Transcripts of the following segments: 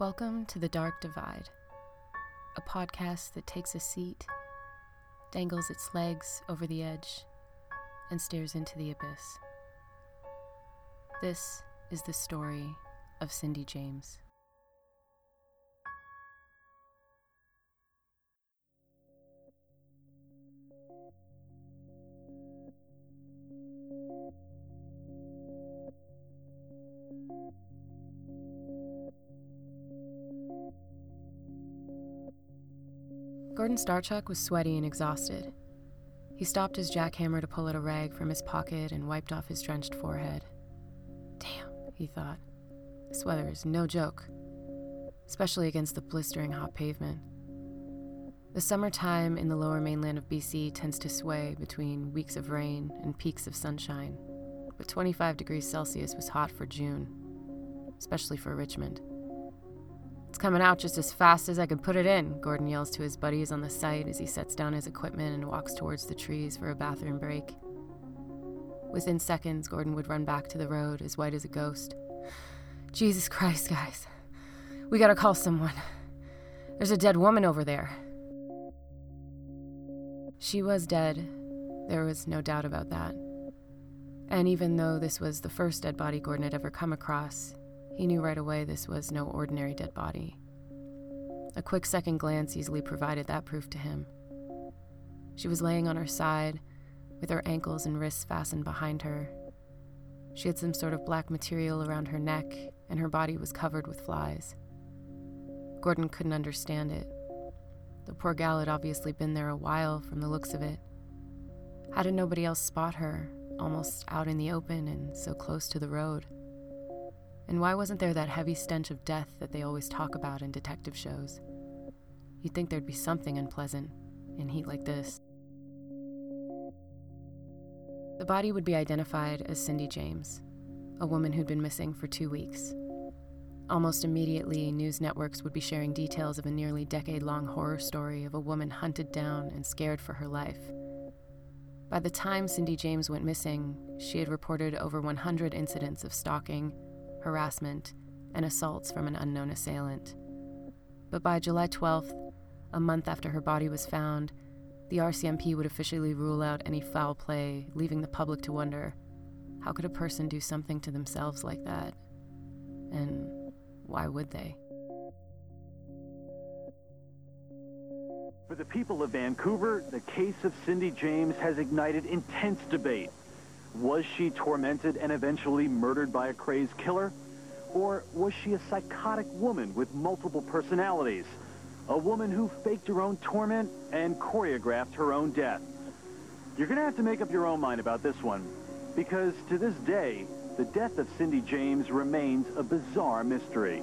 Welcome to The Dark Divide, a podcast that takes a seat, dangles its legs over the edge, and stares into the abyss. This is the story of Cindy James. Gordon Starchuk was sweaty and exhausted. He stopped his jackhammer to pull out a rag from his pocket and wiped off his drenched forehead. Damn, he thought. This weather is no joke, especially against the blistering hot pavement. The summertime in the lower mainland of BC tends to sway between weeks of rain and peaks of sunshine, but 25 degrees Celsius was hot for June, especially for Richmond. It's coming out just as fast as I can put it in, Gordon yells to his buddies on the site as he sets down his equipment and walks towards the trees for a bathroom break. Within seconds, Gordon would run back to the road, as white as a ghost. Jesus Christ, guys. We gotta call someone. There's a dead woman over there. She was dead. There was no doubt about that. And even though this was the first dead body Gordon had ever come across, he knew right away this was no ordinary dead body. A quick second glance easily provided that proof to him. She was laying on her side, with her ankles and wrists fastened behind her. She had some sort of black material around her neck, and her body was covered with flies. Gordon couldn't understand it. The poor gal had obviously been there a while from the looks of it. How did nobody else spot her, almost out in the open and so close to the road? And why wasn't there that heavy stench of death that they always talk about in detective shows? You'd think there'd be something unpleasant in heat like this. The body would be identified as Cindy James, a woman who'd been missing for two weeks. Almost immediately, news networks would be sharing details of a nearly decade long horror story of a woman hunted down and scared for her life. By the time Cindy James went missing, she had reported over 100 incidents of stalking, harassment, and assaults from an unknown assailant. But by July 12th, a month after her body was found, the RCMP would officially rule out any foul play, leaving the public to wonder how could a person do something to themselves like that? And why would they? For the people of Vancouver, the case of Cindy James has ignited intense debate. Was she tormented and eventually murdered by a crazed killer? Or was she a psychotic woman with multiple personalities? A woman who faked her own torment and choreographed her own death? You're going to have to make up your own mind about this one, because to this day, the death of Cindy James remains a bizarre mystery.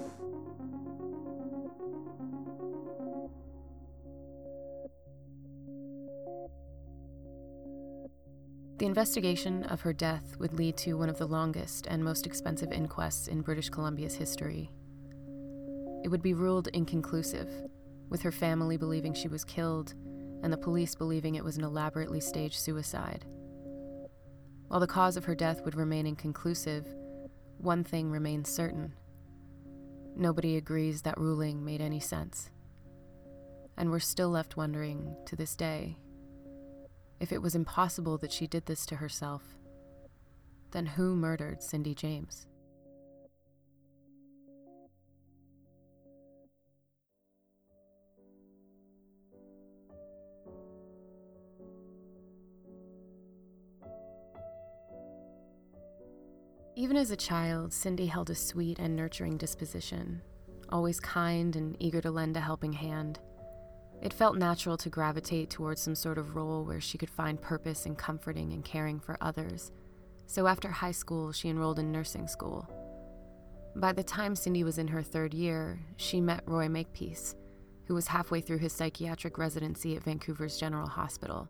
The investigation of her death would lead to one of the longest and most expensive inquests in British Columbia's history. It would be ruled inconclusive, with her family believing she was killed and the police believing it was an elaborately staged suicide. While the cause of her death would remain inconclusive, one thing remains certain. Nobody agrees that ruling made any sense. And we're still left wondering, to this day, if it was impossible that she did this to herself, then who murdered Cindy James? Even as a child, Cindy held a sweet and nurturing disposition, always kind and eager to lend a helping hand. It felt natural to gravitate towards some sort of role where she could find purpose in comforting and caring for others. So after high school, she enrolled in nursing school. By the time Cindy was in her third year, she met Roy Makepeace, who was halfway through his psychiatric residency at Vancouver's General Hospital.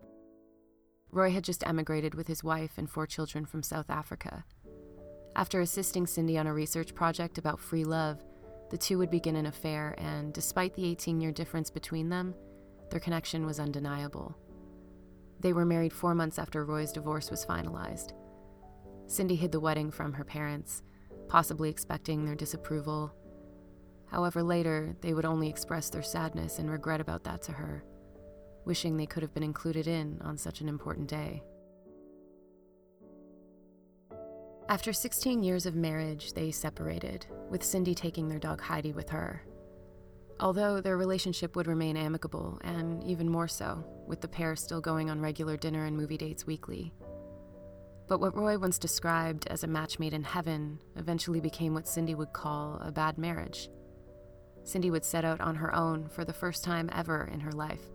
Roy had just emigrated with his wife and four children from South Africa. After assisting Cindy on a research project about free love, the two would begin an affair, and despite the 18 year difference between them, their connection was undeniable. They were married four months after Roy's divorce was finalized. Cindy hid the wedding from her parents, possibly expecting their disapproval. However, later, they would only express their sadness and regret about that to her, wishing they could have been included in on such an important day. After 16 years of marriage, they separated, with Cindy taking their dog Heidi with her. Although their relationship would remain amicable, and even more so, with the pair still going on regular dinner and movie dates weekly. But what Roy once described as a match made in heaven eventually became what Cindy would call a bad marriage. Cindy would set out on her own for the first time ever in her life,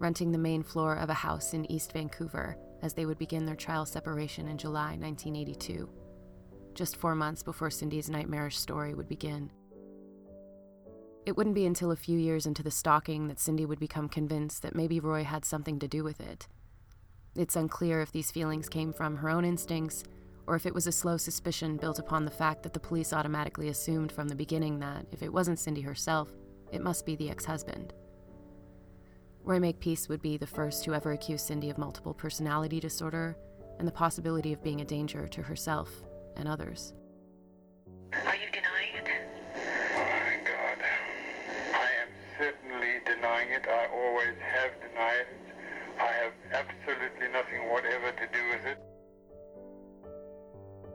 renting the main floor of a house in East Vancouver as they would begin their trial separation in July 1982 just four months before Cindy's nightmarish story would begin. It wouldn't be until a few years into the stalking that Cindy would become convinced that maybe Roy had something to do with it. It's unclear if these feelings came from her own instincts or if it was a slow suspicion built upon the fact that the police automatically assumed from the beginning that if it wasn't Cindy herself, it must be the ex husband. Roy Makepeace would be the first to ever accuse Cindy of multiple personality disorder and the possibility of being a danger to herself and others. Are you denying it? Oh, my God. I am certainly denying it. I always have denied it. I have absolutely nothing whatever to do with it.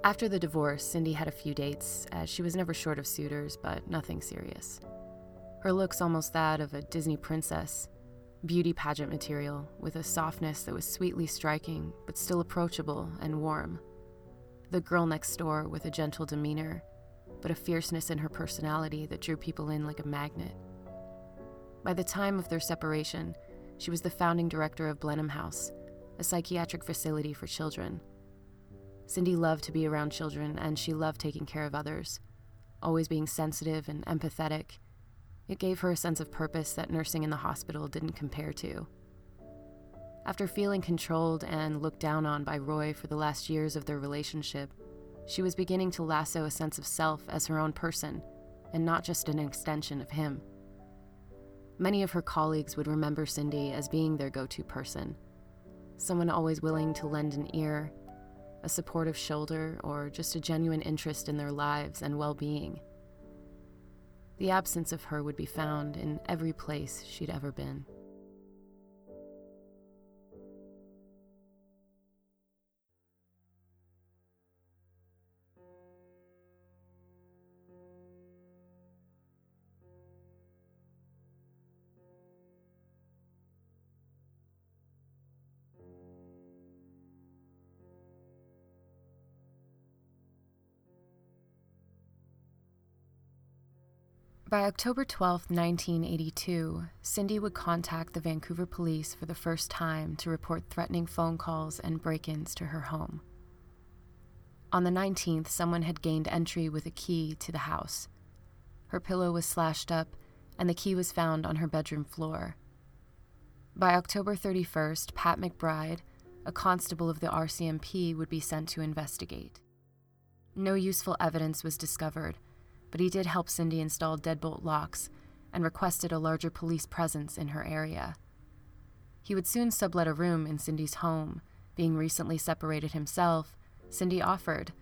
After the divorce, Cindy had a few dates, as she was never short of suitors, but nothing serious. Her look's almost that of a Disney princess, beauty pageant material, with a softness that was sweetly striking, but still approachable and warm the girl next door with a gentle demeanor, but a fierceness in her personality that drew people in like a magnet. By the time of their separation, she was the founding director of Blenheim House, a psychiatric facility for children. Cindy loved to be around children and she loved taking care of others, always being sensitive and empathetic. It gave her a sense of purpose that nursing in the hospital didn't compare to. After feeling controlled and looked down on by Roy for the last years of their relationship, she was beginning to lasso a sense of self as her own person, and not just an extension of him. Many of her colleagues would remember Cindy as being their go to person, someone always willing to lend an ear, a supportive shoulder, or just a genuine interest in their lives and well being. The absence of her would be found in every place she'd ever been. By October 12, 1982, Cindy would contact the Vancouver police for the first time to report threatening phone calls and break ins to her home. On the 19th, someone had gained entry with a key to the house. Her pillow was slashed up, and the key was found on her bedroom floor. By October 31st, Pat McBride, a constable of the RCMP, would be sent to investigate. No useful evidence was discovered but he did help Cindy install deadbolt locks and requested a larger police presence in her area. He would soon sublet a room in Cindy's home. Being recently separated himself, Cindy offered,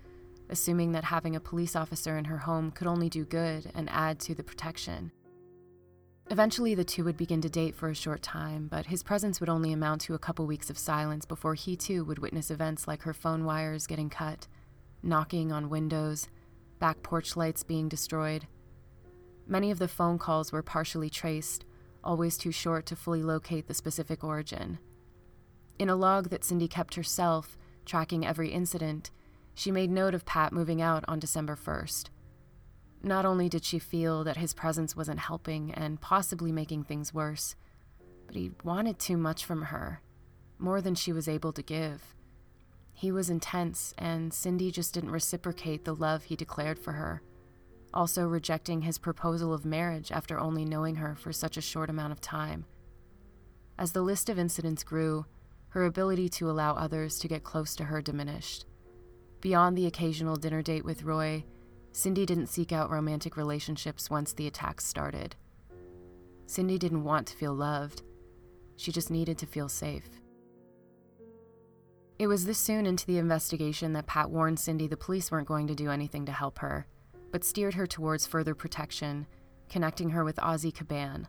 assuming that having a police officer in her home could only do good and add to the protection. Eventually, the two would begin to date for a short time, but his presence would only amount to a couple weeks of silence before he too would witness events like her phone wires getting cut, knocking on windows, back porch lights being destroyed. Many of the phone calls were partially traced, always too short to fully locate the specific origin. In a log that Cindy kept herself, tracking every incident, she made note of Pat moving out on December 1st. Not only did she feel that his presence wasn't helping and possibly making things worse, but he wanted too much from her, more than she was able to give. He was intense, and Cindy just didn't reciprocate the love he declared for her, also rejecting his proposal of marriage after only knowing her for such a short amount of time. As the list of incidents grew, her ability to allow others to get close to her diminished. Beyond the occasional dinner date with Roy, Cindy didn't seek out romantic relationships once the attacks started. Cindy didn't want to feel loved, she just needed to feel safe. It was this soon into the investigation that Pat warned Cindy the police weren't going to do anything to help her, but steered her towards further protection, connecting her with Ozzie Caban,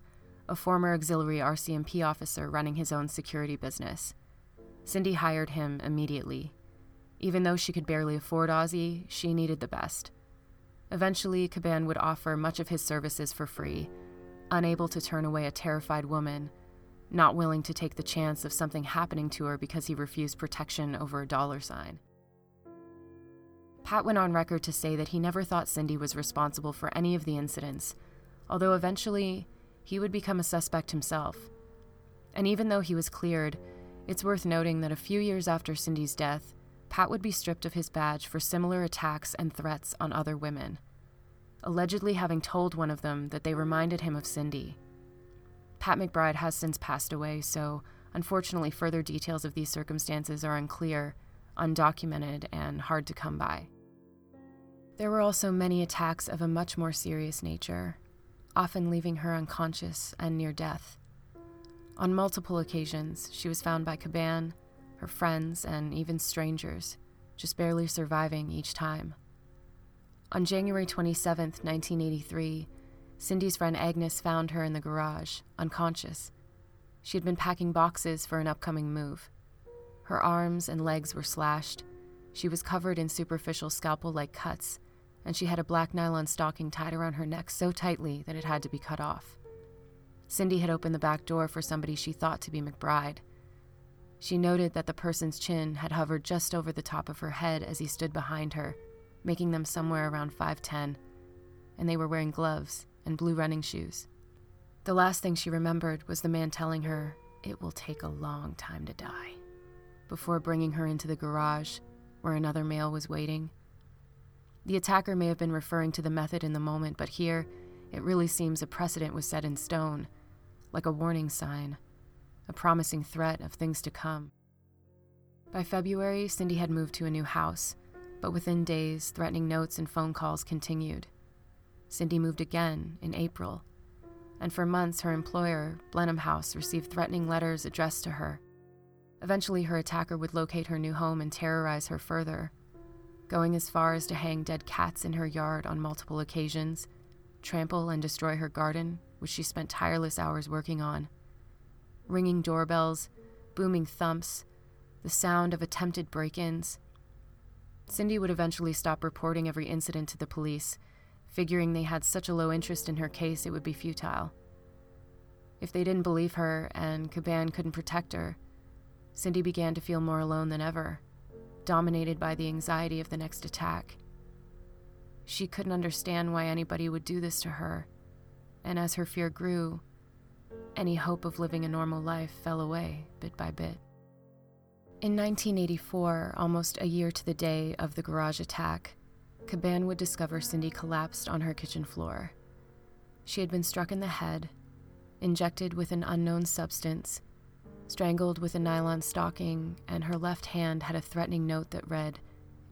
a former auxiliary RCMP officer running his own security business. Cindy hired him immediately. Even though she could barely afford Ozzie, she needed the best. Eventually, Caban would offer much of his services for free, unable to turn away a terrified woman, not willing to take the chance of something happening to her because he refused protection over a dollar sign. Pat went on record to say that he never thought Cindy was responsible for any of the incidents, although eventually he would become a suspect himself. And even though he was cleared, it's worth noting that a few years after Cindy's death, Pat would be stripped of his badge for similar attacks and threats on other women, allegedly having told one of them that they reminded him of Cindy. Pat McBride has since passed away, so unfortunately, further details of these circumstances are unclear, undocumented, and hard to come by. There were also many attacks of a much more serious nature, often leaving her unconscious and near death. On multiple occasions, she was found by Caban, her friends, and even strangers, just barely surviving each time. On January 27, 1983, Cindy's friend Agnes found her in the garage, unconscious. She had been packing boxes for an upcoming move. Her arms and legs were slashed. She was covered in superficial scalpel like cuts, and she had a black nylon stocking tied around her neck so tightly that it had to be cut off. Cindy had opened the back door for somebody she thought to be McBride. She noted that the person's chin had hovered just over the top of her head as he stood behind her, making them somewhere around 5'10, and they were wearing gloves and blue running shoes. The last thing she remembered was the man telling her, It will take a long time to die, before bringing her into the garage where another male was waiting. The attacker may have been referring to the method in the moment, but here, it really seems a precedent was set in stone like a warning sign, a promising threat of things to come. By February, Cindy had moved to a new house, but within days, threatening notes and phone calls continued. Cindy moved again in April, and for months her employer, Blenheim House, received threatening letters addressed to her. Eventually, her attacker would locate her new home and terrorize her further, going as far as to hang dead cats in her yard on multiple occasions, trample and destroy her garden, which she spent tireless hours working on. Ringing doorbells, booming thumps, the sound of attempted break ins. Cindy would eventually stop reporting every incident to the police, figuring they had such a low interest in her case it would be futile. If they didn't believe her and Caban couldn't protect her, Cindy began to feel more alone than ever, dominated by the anxiety of the next attack. She couldn't understand why anybody would do this to her, and as her fear grew, any hope of living a normal life fell away bit by bit. In 1984, almost a year to the day of the garage attack, Caban would discover Cindy collapsed on her kitchen floor. She had been struck in the head, injected with an unknown substance, strangled with a nylon stocking, and her left hand had a threatening note that read,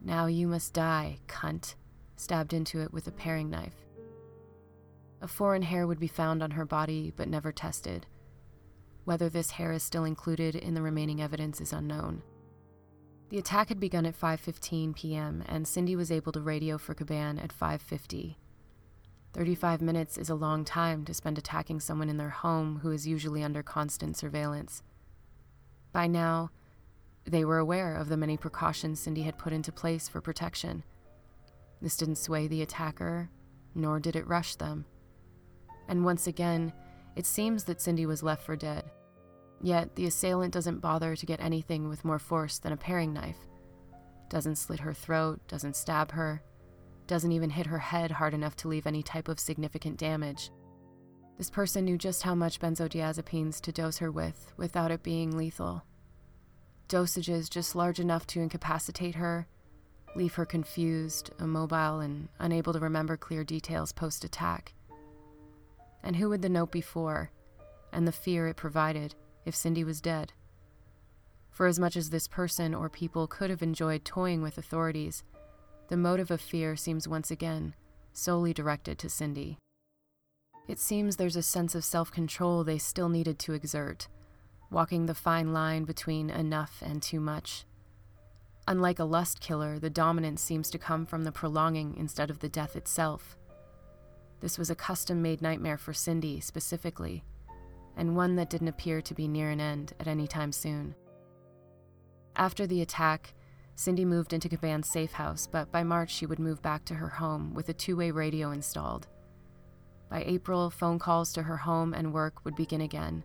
Now you must die, cunt, stabbed into it with a paring knife. A foreign hair would be found on her body but never tested. Whether this hair is still included in the remaining evidence is unknown. The attack had begun at 5:15 p.m. and Cindy was able to radio for Caban at 5:50. 35 minutes is a long time to spend attacking someone in their home who is usually under constant surveillance. By now, they were aware of the many precautions Cindy had put into place for protection. This didn't sway the attacker, nor did it rush them and once again, it seems that Cindy was left for dead. Yet the assailant doesn't bother to get anything with more force than a paring knife. Doesn't slit her throat, doesn't stab her, doesn't even hit her head hard enough to leave any type of significant damage. This person knew just how much benzodiazepines to dose her with without it being lethal. Dosages just large enough to incapacitate her, leave her confused, immobile, and unable to remember clear details post attack. And who would the note be for, and the fear it provided if Cindy was dead? For as much as this person or people could have enjoyed toying with authorities, the motive of fear seems once again solely directed to Cindy. It seems there's a sense of self control they still needed to exert, walking the fine line between enough and too much. Unlike a lust killer, the dominance seems to come from the prolonging instead of the death itself. This was a custom made nightmare for Cindy specifically, and one that didn't appear to be near an end at any time soon. After the attack, Cindy moved into Caban's safe house, but by March she would move back to her home with a two way radio installed. By April, phone calls to her home and work would begin again.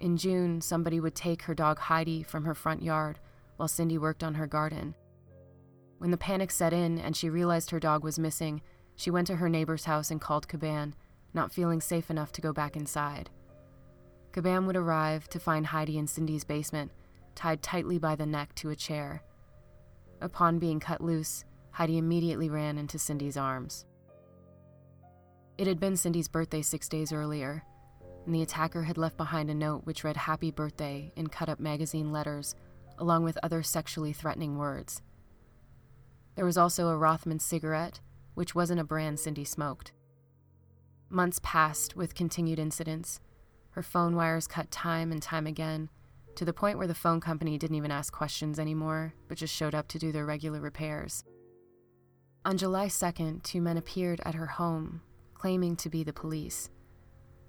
In June, somebody would take her dog Heidi from her front yard while Cindy worked on her garden. When the panic set in and she realized her dog was missing, she went to her neighbor's house and called Caban, not feeling safe enough to go back inside. Caban would arrive to find Heidi in Cindy's basement, tied tightly by the neck to a chair. Upon being cut loose, Heidi immediately ran into Cindy's arms. It had been Cindy's birthday six days earlier, and the attacker had left behind a note which read Happy Birthday in cut up magazine letters, along with other sexually threatening words. There was also a Rothman cigarette, which wasn't a brand Cindy smoked. Months passed with continued incidents. Her phone wires cut time and time again, to the point where the phone company didn't even ask questions anymore, but just showed up to do their regular repairs. On July 2nd, two men appeared at her home, claiming to be the police.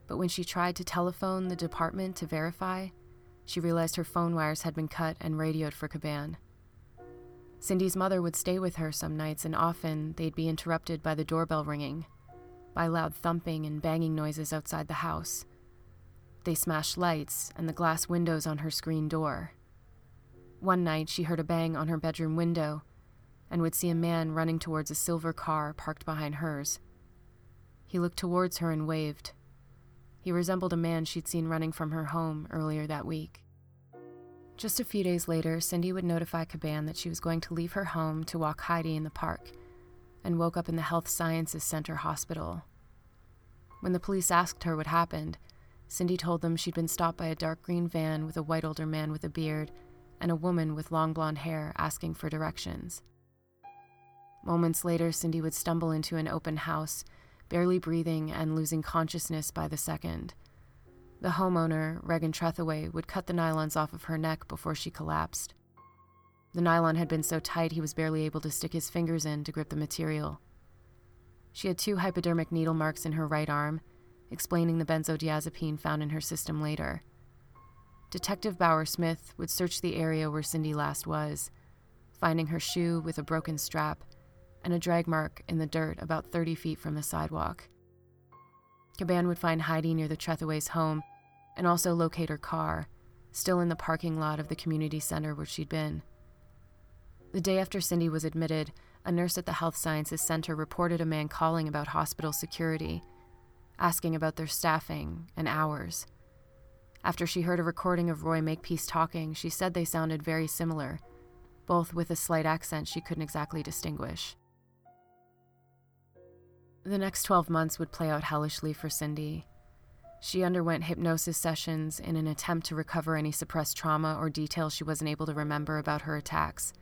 But when she tried to telephone the department to verify, she realized her phone wires had been cut and radioed for Caban. Cindy's mother would stay with her some nights, and often they'd be interrupted by the doorbell ringing, by loud thumping and banging noises outside the house. They smashed lights and the glass windows on her screen door. One night, she heard a bang on her bedroom window and would see a man running towards a silver car parked behind hers. He looked towards her and waved. He resembled a man she'd seen running from her home earlier that week. Just a few days later, Cindy would notify Caban that she was going to leave her home to walk Heidi in the park and woke up in the Health Sciences Center hospital. When the police asked her what happened, Cindy told them she'd been stopped by a dark green van with a white older man with a beard and a woman with long blonde hair asking for directions. Moments later, Cindy would stumble into an open house, barely breathing and losing consciousness by the second. The homeowner, Regan Trethaway, would cut the nylons off of her neck before she collapsed. The nylon had been so tight he was barely able to stick his fingers in to grip the material. She had two hypodermic needle marks in her right arm, explaining the benzodiazepine found in her system later. Detective Bauer Smith would search the area where Cindy last was, finding her shoe with a broken strap and a drag mark in the dirt about 30 feet from the sidewalk. Caban would find Heidi near the Trethaway's home and also locate her car, still in the parking lot of the community center where she'd been. The day after Cindy was admitted, a nurse at the Health Sciences Center reported a man calling about hospital security, asking about their staffing and hours. After she heard a recording of Roy Makepeace talking, she said they sounded very similar, both with a slight accent she couldn't exactly distinguish. The next 12 months would play out hellishly for Cindy. She underwent hypnosis sessions in an attempt to recover any suppressed trauma or details she wasn't able to remember about her attacks.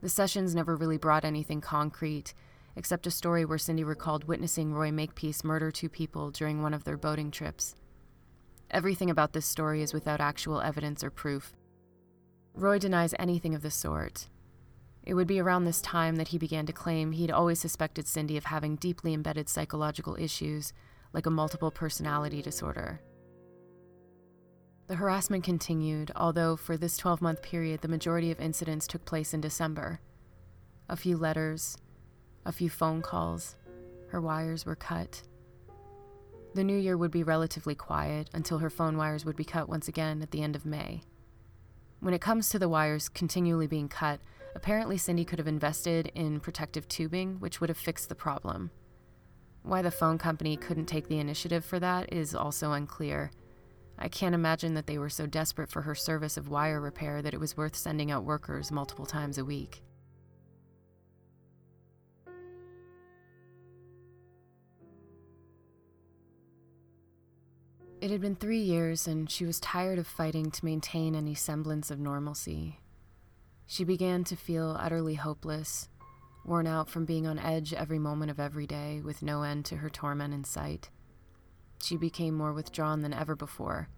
The sessions never really brought anything concrete, except a story where Cindy recalled witnessing Roy Makepeace murder two people during one of their boating trips. Everything about this story is without actual evidence or proof. Roy denies anything of the sort. It would be around this time that he began to claim he'd always suspected Cindy of having deeply embedded psychological issues like a multiple personality disorder. The harassment continued, although for this 12 month period, the majority of incidents took place in December. A few letters, a few phone calls, her wires were cut. The new year would be relatively quiet until her phone wires would be cut once again at the end of May. When it comes to the wires continually being cut, apparently Cindy could have invested in protective tubing, which would have fixed the problem. Why the phone company couldn't take the initiative for that is also unclear. I can't imagine that they were so desperate for her service of wire repair that it was worth sending out workers multiple times a week. It had been three years, and she was tired of fighting to maintain any semblance of normalcy. She began to feel utterly hopeless, worn out from being on edge every moment of every day with no end to her torment in sight. She became more withdrawn than ever before,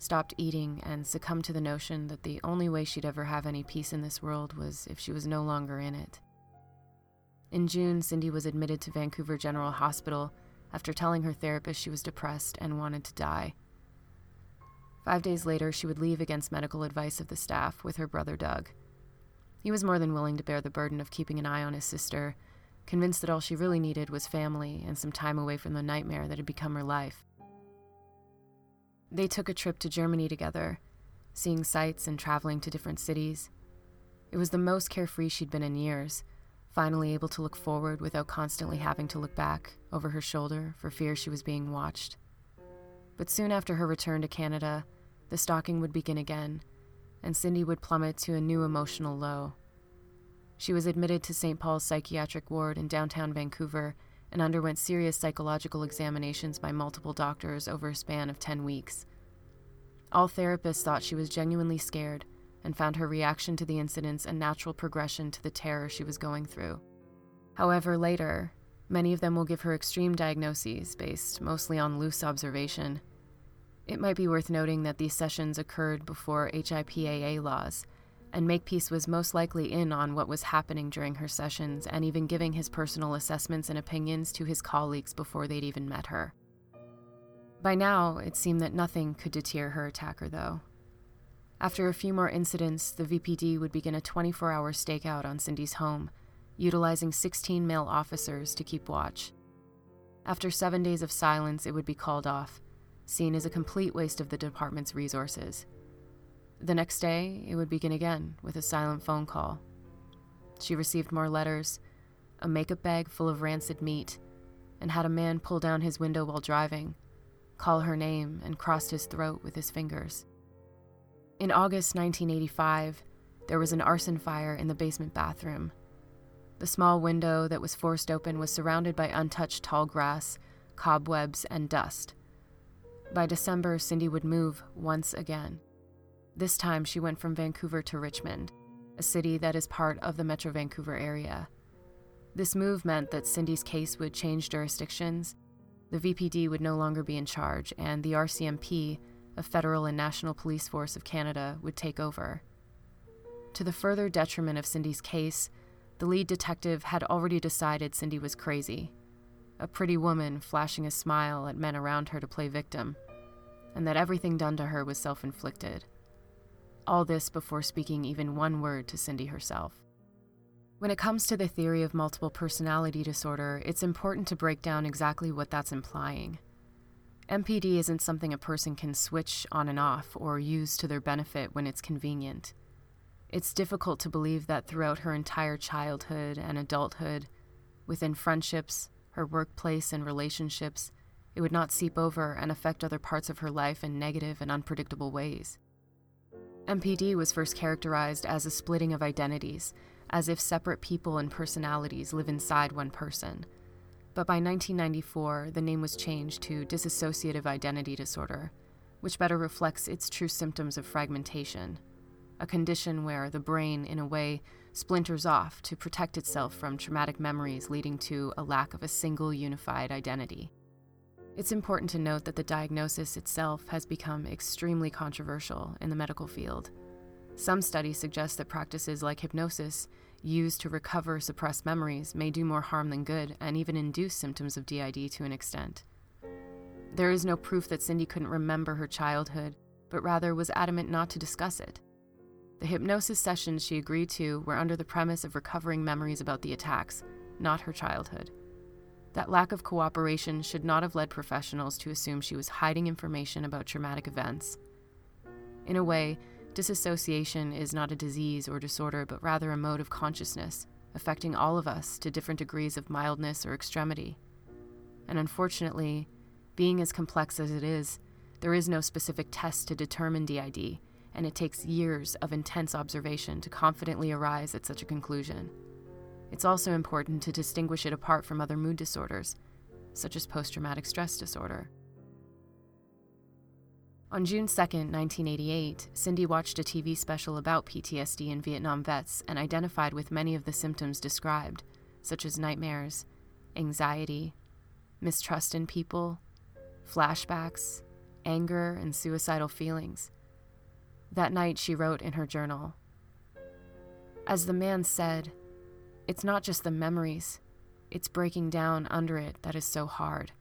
stopped eating, and succumbed to the notion that the only way she'd ever have any peace in this world was if she was no longer in it. In June, Cindy was admitted to Vancouver General Hospital after telling her therapist she was depressed and wanted to die. Five days later, she would leave against medical advice of the staff with her brother Doug. He was more than willing to bear the burden of keeping an eye on his sister, convinced that all she really needed was family and some time away from the nightmare that had become her life. They took a trip to Germany together, seeing sights and traveling to different cities. It was the most carefree she'd been in years, finally able to look forward without constantly having to look back over her shoulder for fear she was being watched. But soon after her return to Canada, the stalking would begin again, and Cindy would plummet to a new emotional low. She was admitted to St. Paul's psychiatric ward in downtown Vancouver and underwent serious psychological examinations by multiple doctors over a span of 10 weeks. All therapists thought she was genuinely scared and found her reaction to the incidents a natural progression to the terror she was going through. However, later, many of them will give her extreme diagnoses based mostly on loose observation. It might be worth noting that these sessions occurred before HIPAA laws, and Makepeace was most likely in on what was happening during her sessions and even giving his personal assessments and opinions to his colleagues before they'd even met her. By now, it seemed that nothing could deter her attacker, though. After a few more incidents, the VPD would begin a 24 hour stakeout on Cindy's home, utilizing 16 male officers to keep watch. After seven days of silence, it would be called off, seen as a complete waste of the department's resources. The next day, it would begin again with a silent phone call. She received more letters, a makeup bag full of rancid meat, and had a man pull down his window while driving, call her name, and cross his throat with his fingers. In August 1985, there was an arson fire in the basement bathroom. The small window that was forced open was surrounded by untouched tall grass, cobwebs, and dust. By December, Cindy would move once again. This time, she went from Vancouver to Richmond, a city that is part of the Metro Vancouver area. This move meant that Cindy's case would change jurisdictions. The VPD would no longer be in charge, and the RCMP, a federal and national police force of Canada, would take over. To the further detriment of Cindy's case, the lead detective had already decided Cindy was crazy, a pretty woman flashing a smile at men around her to play victim, and that everything done to her was self inflicted. All this before speaking even one word to Cindy herself. When it comes to the theory of multiple personality disorder, it's important to break down exactly what that's implying. MPD isn't something a person can switch on and off or use to their benefit when it's convenient. It's difficult to believe that throughout her entire childhood and adulthood, within friendships, her workplace, and relationships, it would not seep over and affect other parts of her life in negative and unpredictable ways. MPD was first characterized as a splitting of identities, as if separate people and personalities live inside one person. But by 1994, the name was changed to dissociative identity disorder, which better reflects its true symptoms of fragmentation, a condition where the brain, in a way, splinters off to protect itself from traumatic memories, leading to a lack of a single unified identity. It's important to note that the diagnosis itself has become extremely controversial in the medical field. Some studies suggest that practices like hypnosis, used to recover suppressed memories, may do more harm than good and even induce symptoms of DID to an extent. There is no proof that Cindy couldn't remember her childhood, but rather was adamant not to discuss it. The hypnosis sessions she agreed to were under the premise of recovering memories about the attacks, not her childhood. That lack of cooperation should not have led professionals to assume she was hiding information about traumatic events. In a way, disassociation is not a disease or disorder, but rather a mode of consciousness, affecting all of us to different degrees of mildness or extremity. And unfortunately, being as complex as it is, there is no specific test to determine DID, and it takes years of intense observation to confidently arise at such a conclusion. It's also important to distinguish it apart from other mood disorders, such as post traumatic stress disorder. On June 2, 1988, Cindy watched a TV special about PTSD in Vietnam vets and identified with many of the symptoms described, such as nightmares, anxiety, mistrust in people, flashbacks, anger, and suicidal feelings. That night, she wrote in her journal As the man said, it's not just the memories, it's breaking down under it that is so hard.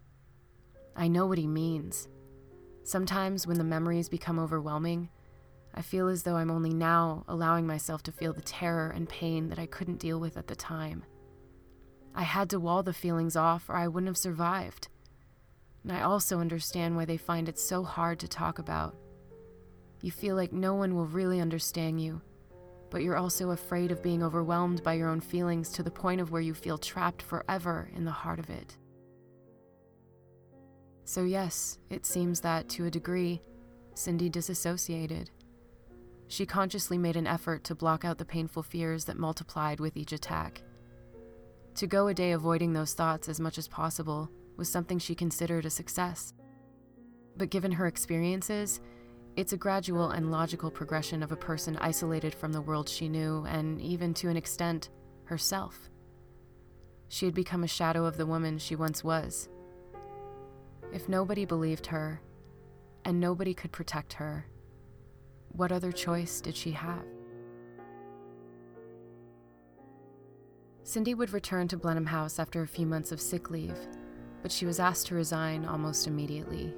I know what he means. Sometimes when the memories become overwhelming, I feel as though I'm only now allowing myself to feel the terror and pain that I couldn't deal with at the time. I had to wall the feelings off or I wouldn't have survived. And I also understand why they find it so hard to talk about. You feel like no one will really understand you, but you're also afraid of being overwhelmed by your own feelings to the point of where you feel trapped forever in the heart of it. So, yes, it seems that, to a degree, Cindy disassociated. She consciously made an effort to block out the painful fears that multiplied with each attack. To go a day avoiding those thoughts as much as possible was something she considered a success. But given her experiences, it's a gradual and logical progression of a person isolated from the world she knew, and even to an extent, herself. She had become a shadow of the woman she once was. If nobody believed her, and nobody could protect her, what other choice did she have? Cindy would return to Blenheim House after a few months of sick leave, but she was asked to resign almost immediately.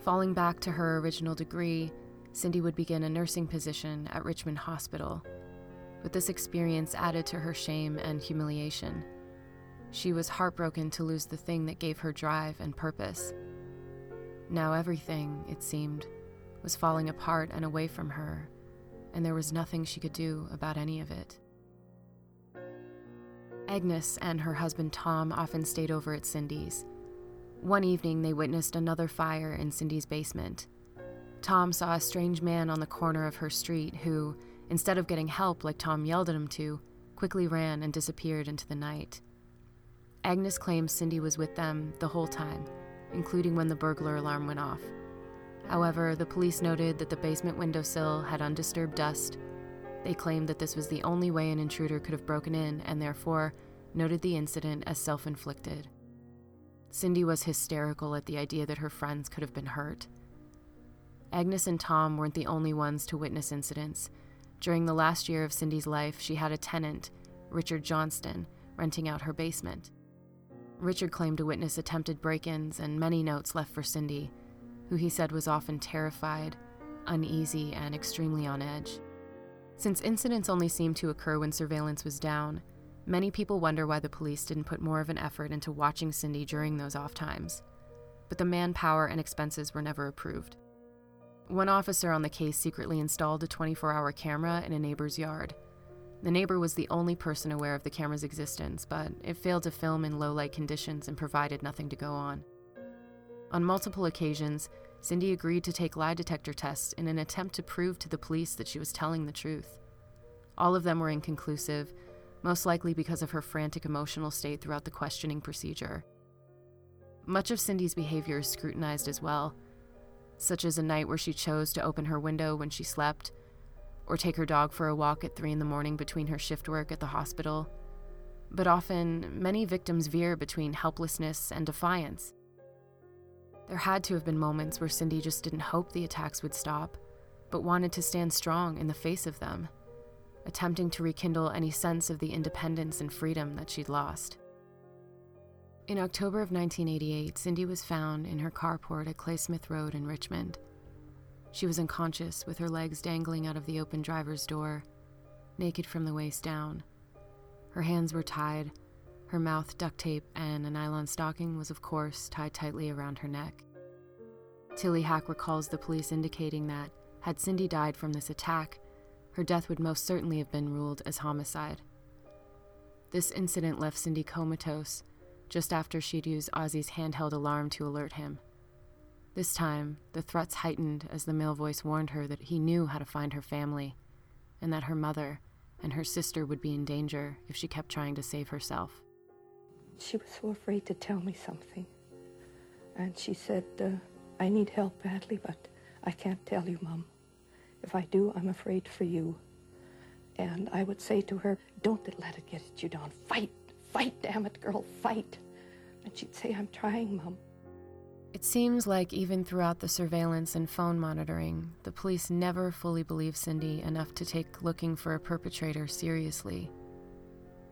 Falling back to her original degree, Cindy would begin a nursing position at Richmond Hospital. But this experience added to her shame and humiliation. She was heartbroken to lose the thing that gave her drive and purpose. Now everything, it seemed, was falling apart and away from her, and there was nothing she could do about any of it. Agnes and her husband Tom often stayed over at Cindy's. One evening, they witnessed another fire in Cindy's basement. Tom saw a strange man on the corner of her street who, instead of getting help like Tom yelled at him to, quickly ran and disappeared into the night. Agnes claims Cindy was with them the whole time, including when the burglar alarm went off. However, the police noted that the basement windowsill had undisturbed dust they claimed that this was the only way an intruder could have broken in and therefore noted the incident as self inflicted. Cindy was hysterical at the idea that her friends could have been hurt. Agnes and Tom weren't the only ones to witness incidents. During the last year of Cindy's life, she had a tenant, Richard Johnston, renting out her basement. Richard claimed to witness attempted break ins and many notes left for Cindy, who he said was often terrified, uneasy, and extremely on edge. Since incidents only seemed to occur when surveillance was down, many people wonder why the police didn't put more of an effort into watching Cindy during those off times. But the manpower and expenses were never approved. One officer on the case secretly installed a 24 hour camera in a neighbor's yard. The neighbor was the only person aware of the camera's existence, but it failed to film in low light conditions and provided nothing to go on. On multiple occasions, Cindy agreed to take lie detector tests in an attempt to prove to the police that she was telling the truth. All of them were inconclusive, most likely because of her frantic emotional state throughout the questioning procedure. Much of Cindy's behavior is scrutinized as well, such as a night where she chose to open her window when she slept, or take her dog for a walk at 3 in the morning between her shift work at the hospital. But often, many victims veer between helplessness and defiance. There had to have been moments where Cindy just didn't hope the attacks would stop, but wanted to stand strong in the face of them, attempting to rekindle any sense of the independence and freedom that she'd lost. In October of 1988, Cindy was found in her carport at Claysmith Road in Richmond. She was unconscious with her legs dangling out of the open driver's door, naked from the waist down. Her hands were tied, her mouth duct tape and a nylon stocking was, of course, tied tightly around her neck. Tilly Hack recalls the police indicating that, had Cindy died from this attack, her death would most certainly have been ruled as homicide. This incident left Cindy comatose just after she'd used Ozzy's handheld alarm to alert him. This time, the threats heightened as the male voice warned her that he knew how to find her family, and that her mother and her sister would be in danger if she kept trying to save herself. She was so afraid to tell me something. And she said, uh, I need help badly, but I can't tell you, Mum. If I do, I'm afraid for you. And I would say to her, Don't let it get at you, Dawn. Fight, fight, damn it, girl, fight. And she'd say, I'm trying, Mum. It seems like even throughout the surveillance and phone monitoring, the police never fully believed Cindy enough to take looking for a perpetrator seriously.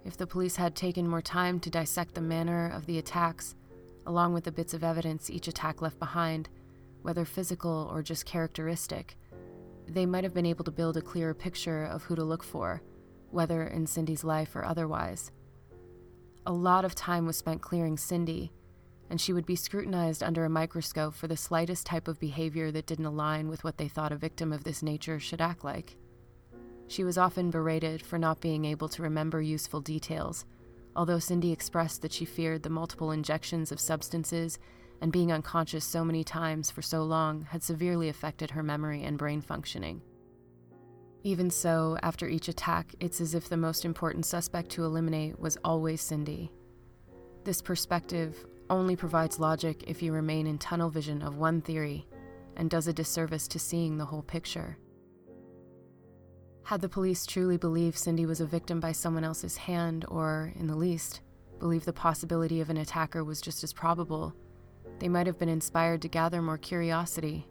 if the police had taken more time to dissect the manner of the attacks, along with the bits of evidence each attack left behind, whether physical or just characteristic, they might have been able to build a clearer picture of who to look for, whether in Cindy's life or otherwise. A lot of time was spent clearing Cindy, and she would be scrutinized under a microscope for the slightest type of behavior that didn't align with what they thought a victim of this nature should act like. She was often berated for not being able to remember useful details, although Cindy expressed that she feared the multiple injections of substances and being unconscious so many times for so long had severely affected her memory and brain functioning. Even so, after each attack, it's as if the most important suspect to eliminate was always Cindy. This perspective only provides logic if you remain in tunnel vision of one theory and does a disservice to seeing the whole picture. Had the police truly believed Cindy was a victim by someone else's hand, or, in the least, believed the possibility of an attacker was just as probable, they might have been inspired to gather more curiosity,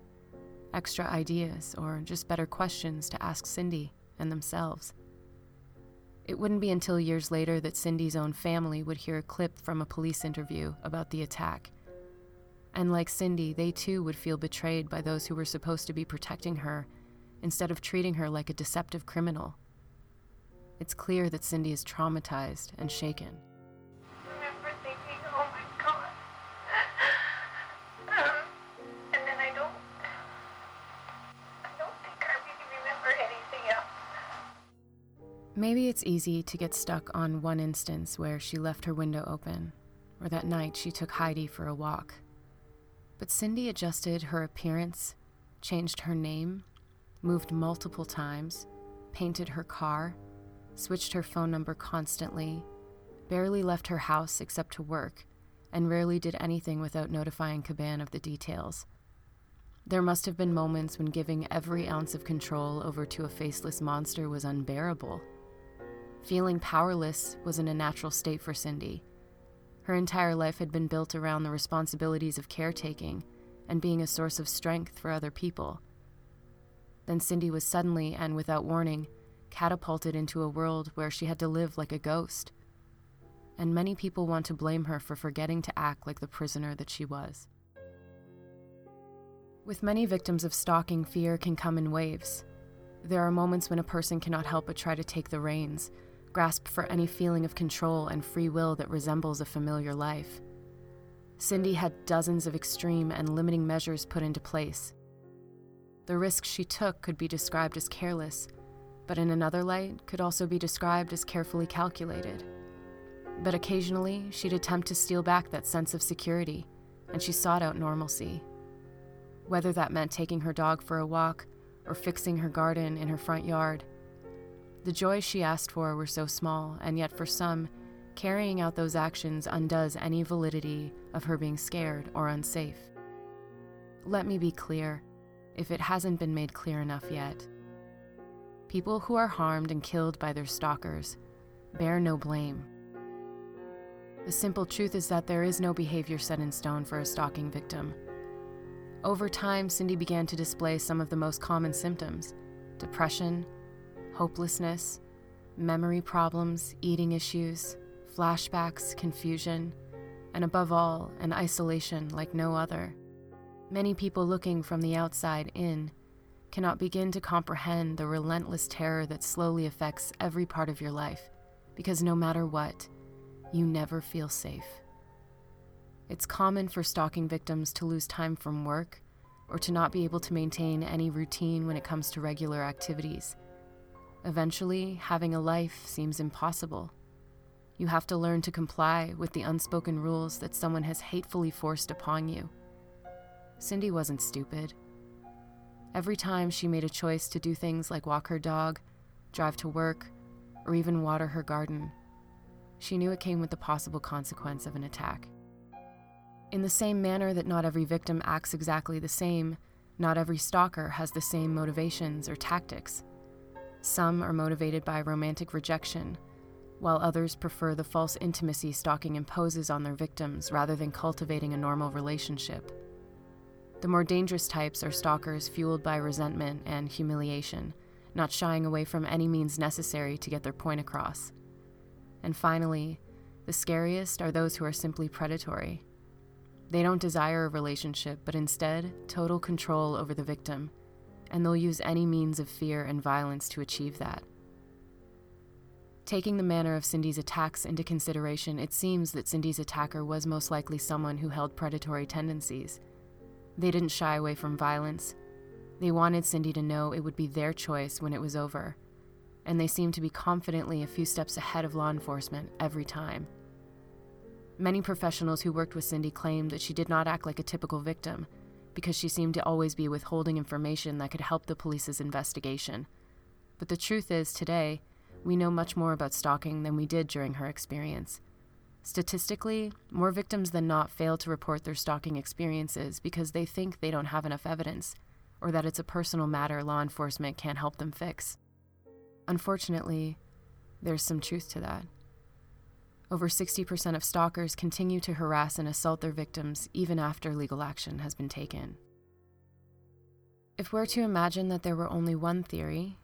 extra ideas, or just better questions to ask Cindy and themselves. It wouldn't be until years later that Cindy's own family would hear a clip from a police interview about the attack. And like Cindy, they too would feel betrayed by those who were supposed to be protecting her instead of treating her like a deceptive criminal. It's clear that Cindy is traumatized and shaken. Maybe it's easy to get stuck on one instance where she left her window open, or that night she took Heidi for a walk. But Cindy adjusted her appearance, changed her name, moved multiple times, painted her car, switched her phone number constantly, barely left her house except to work, and rarely did anything without notifying Kaban of the details. There must have been moments when giving every ounce of control over to a faceless monster was unbearable. Feeling powerless wasn't a natural state for Cindy. Her entire life had been built around the responsibilities of caretaking and being a source of strength for other people. Then Cindy was suddenly and without warning catapulted into a world where she had to live like a ghost. And many people want to blame her for forgetting to act like the prisoner that she was. With many victims of stalking, fear can come in waves. There are moments when a person cannot help but try to take the reins, grasp for any feeling of control and free will that resembles a familiar life. Cindy had dozens of extreme and limiting measures put into place. The risks she took could be described as careless, but in another light could also be described as carefully calculated. But occasionally, she'd attempt to steal back that sense of security, and she sought out normalcy. Whether that meant taking her dog for a walk or fixing her garden in her front yard. The joys she asked for were so small, and yet for some, carrying out those actions undoes any validity of her being scared or unsafe. Let me be clear if it hasn't been made clear enough yet. People who are harmed and killed by their stalkers bear no blame. The simple truth is that there is no behavior set in stone for a stalking victim. Over time, Cindy began to display some of the most common symptoms depression, hopelessness, memory problems, eating issues, flashbacks, confusion, and above all, an isolation like no other. Many people looking from the outside in cannot begin to comprehend the relentless terror that slowly affects every part of your life, because no matter what, you never feel safe. It's common for stalking victims to lose time from work or to not be able to maintain any routine when it comes to regular activities. Eventually, having a life seems impossible. You have to learn to comply with the unspoken rules that someone has hatefully forced upon you. Cindy wasn't stupid. Every time she made a choice to do things like walk her dog, drive to work, or even water her garden, she knew it came with the possible consequence of an attack. In the same manner that not every victim acts exactly the same, not every stalker has the same motivations or tactics. Some are motivated by romantic rejection, while others prefer the false intimacy stalking imposes on their victims rather than cultivating a normal relationship. The more dangerous types are stalkers fueled by resentment and humiliation, not shying away from any means necessary to get their point across. And finally, the scariest are those who are simply predatory. They don't desire a relationship, but instead, total control over the victim, and they'll use any means of fear and violence to achieve that. Taking the manner of Cindy's attacks into consideration, it seems that Cindy's attacker was most likely someone who held predatory tendencies. They didn't shy away from violence. They wanted Cindy to know it would be their choice when it was over, and they seemed to be confidently a few steps ahead of law enforcement every time. Many professionals who worked with Cindy claimed that she did not act like a typical victim because she seemed to always be withholding information that could help the police's investigation. But the truth is, today, we know much more about stalking than we did during her experience. Statistically, more victims than not fail to report their stalking experiences because they think they don't have enough evidence, or that it's a personal matter law enforcement can't help them fix. Unfortunately, there's some truth to that. Over 60% of stalkers continue to harass and assault their victims even after legal action has been taken. If we're to imagine that there were only one theory,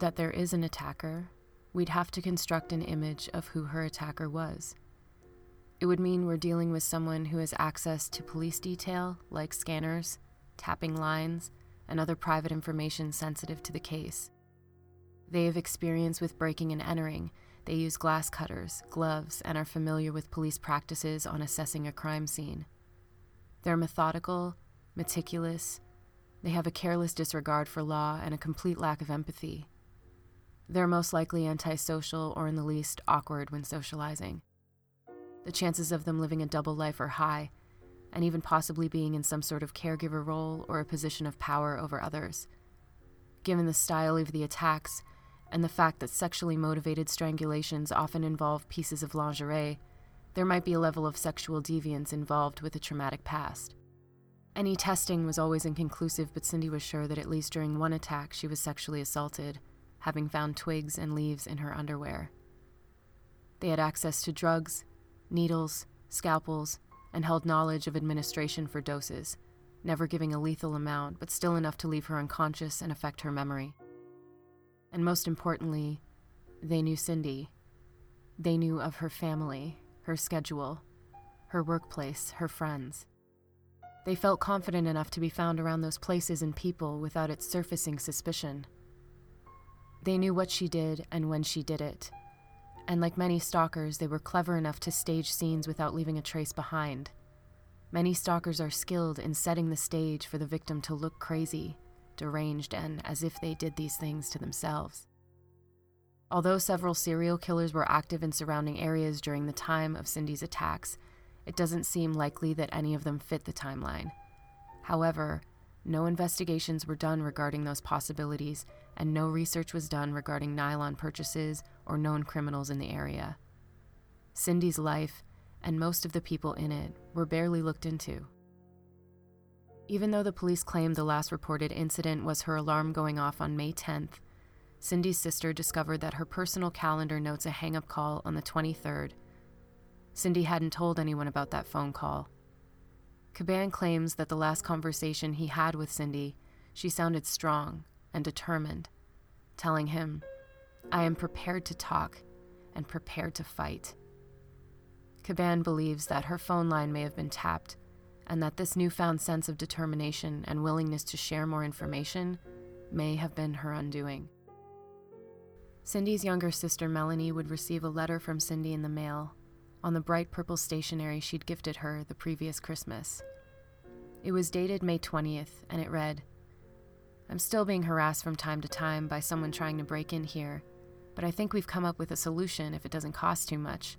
that there is an attacker, we'd have to construct an image of who her attacker was. It would mean we're dealing with someone who has access to police detail, like scanners, tapping lines, and other private information sensitive to the case. They have experience with breaking and entering they use glass cutters, gloves, and are familiar with police practices on assessing a crime scene. They're methodical, meticulous, they have a careless disregard for law and a complete lack of empathy. They're most likely antisocial or, in the least, awkward when socializing. The chances of them living a double life are high, and even possibly being in some sort of caregiver role or a position of power over others. Given the style of the attacks, and the fact that sexually motivated strangulations often involve pieces of lingerie, there might be a level of sexual deviance involved with a traumatic past. Any testing was always inconclusive, but Cindy was sure that at least during one attack she was sexually assaulted, having found twigs and leaves in her underwear. They had access to drugs, needles, scalpels, and held knowledge of administration for doses, never giving a lethal amount, but still enough to leave her unconscious and affect her memory. And most importantly, they knew Cindy. They knew of her family, her schedule, her workplace, her friends. They felt confident enough to be found around those places and people without it surfacing suspicion. They knew what she did and when she did it. And like many stalkers, they were clever enough to stage scenes without leaving a trace behind. Many stalkers are skilled in setting the stage for the victim to look crazy, deranged, and as if they did these things to themselves. Although several serial killers were active in surrounding areas during the time of Cindy's attacks, it doesn't seem likely that any of them fit the timeline. However, no investigations were done regarding those possibilities, and no research was done regarding nylon purchases or known criminals in the area. Cindy's life, and most of the people in it, were barely looked into. Even though the police claimed the last reported incident was her alarm going off on May 10th, Cindy's sister discovered that her personal calendar notes a hang up call on the 23rd. Cindy hadn't told anyone about that phone call. Kaban claims that the last conversation he had with Cindy, she sounded strong and determined, telling him, I am prepared to talk and prepared to fight. Kaban believes that her phone line may have been tapped and that this newfound sense of determination and willingness to share more information may have been her undoing. Cindy's younger sister Melanie would receive a letter from Cindy in the mail on the bright purple stationery she'd gifted her the previous Christmas. It was dated May 20th, and it read I'm still being harassed from time to time by someone trying to break in here, but I think we've come up with a solution if it doesn't cost too much.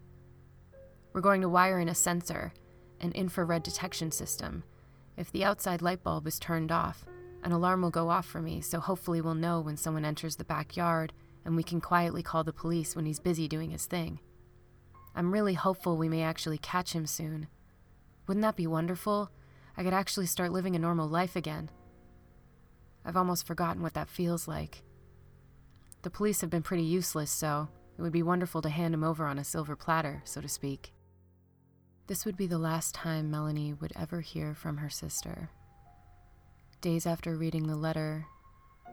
We're going to wire in a sensor an infrared detection system. If the outside light bulb is turned off, an alarm will go off for me, so hopefully we'll know when someone enters the backyard and we can quietly call the police when he's busy doing his thing. I'm really hopeful we may actually catch him soon. Wouldn't that be wonderful? I could actually start living a normal life again. I've almost forgotten what that feels like. The police have been pretty useless, so it would be wonderful to hand him over on a silver platter, so to speak. This would be the last time Melanie would ever hear from her sister. Days after reading the letter,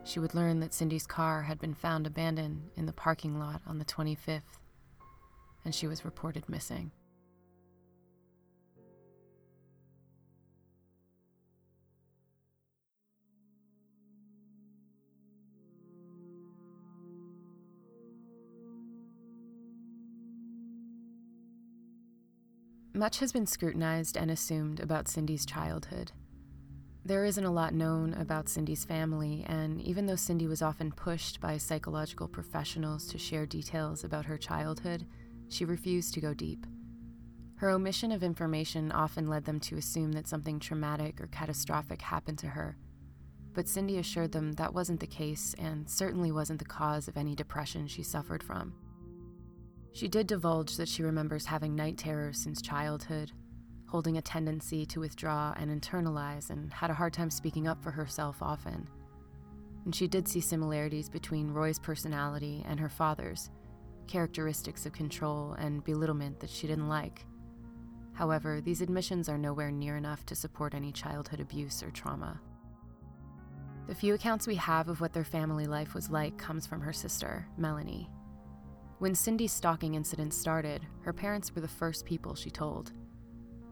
she would learn that Cindy's car had been found abandoned in the parking lot on the 25th. and she was reported missing. Much has been scrutinized and assumed about Cindy's childhood. There isn't a lot known about Cindy's family, and even though Cindy was often pushed by psychological professionals to share details about her childhood, she refused to go deep. Her omission of information often led them to assume that something traumatic or catastrophic happened to her. But Cindy assured them that wasn't the case and certainly wasn't the cause of any depression she suffered from. She did divulge that she remembers having night terrors since childhood, holding a tendency to withdraw and internalize, and had a hard time speaking up for herself often. And she did see similarities between Roy's personality and her father's, characteristics of control and belittlement that she didn't like. However, these admissions are nowhere near enough to support any childhood abuse or trauma. The few accounts we have of what their family life was like comes from her sister, Melanie, when Cindy's stalking incident started, her parents were the first people she told.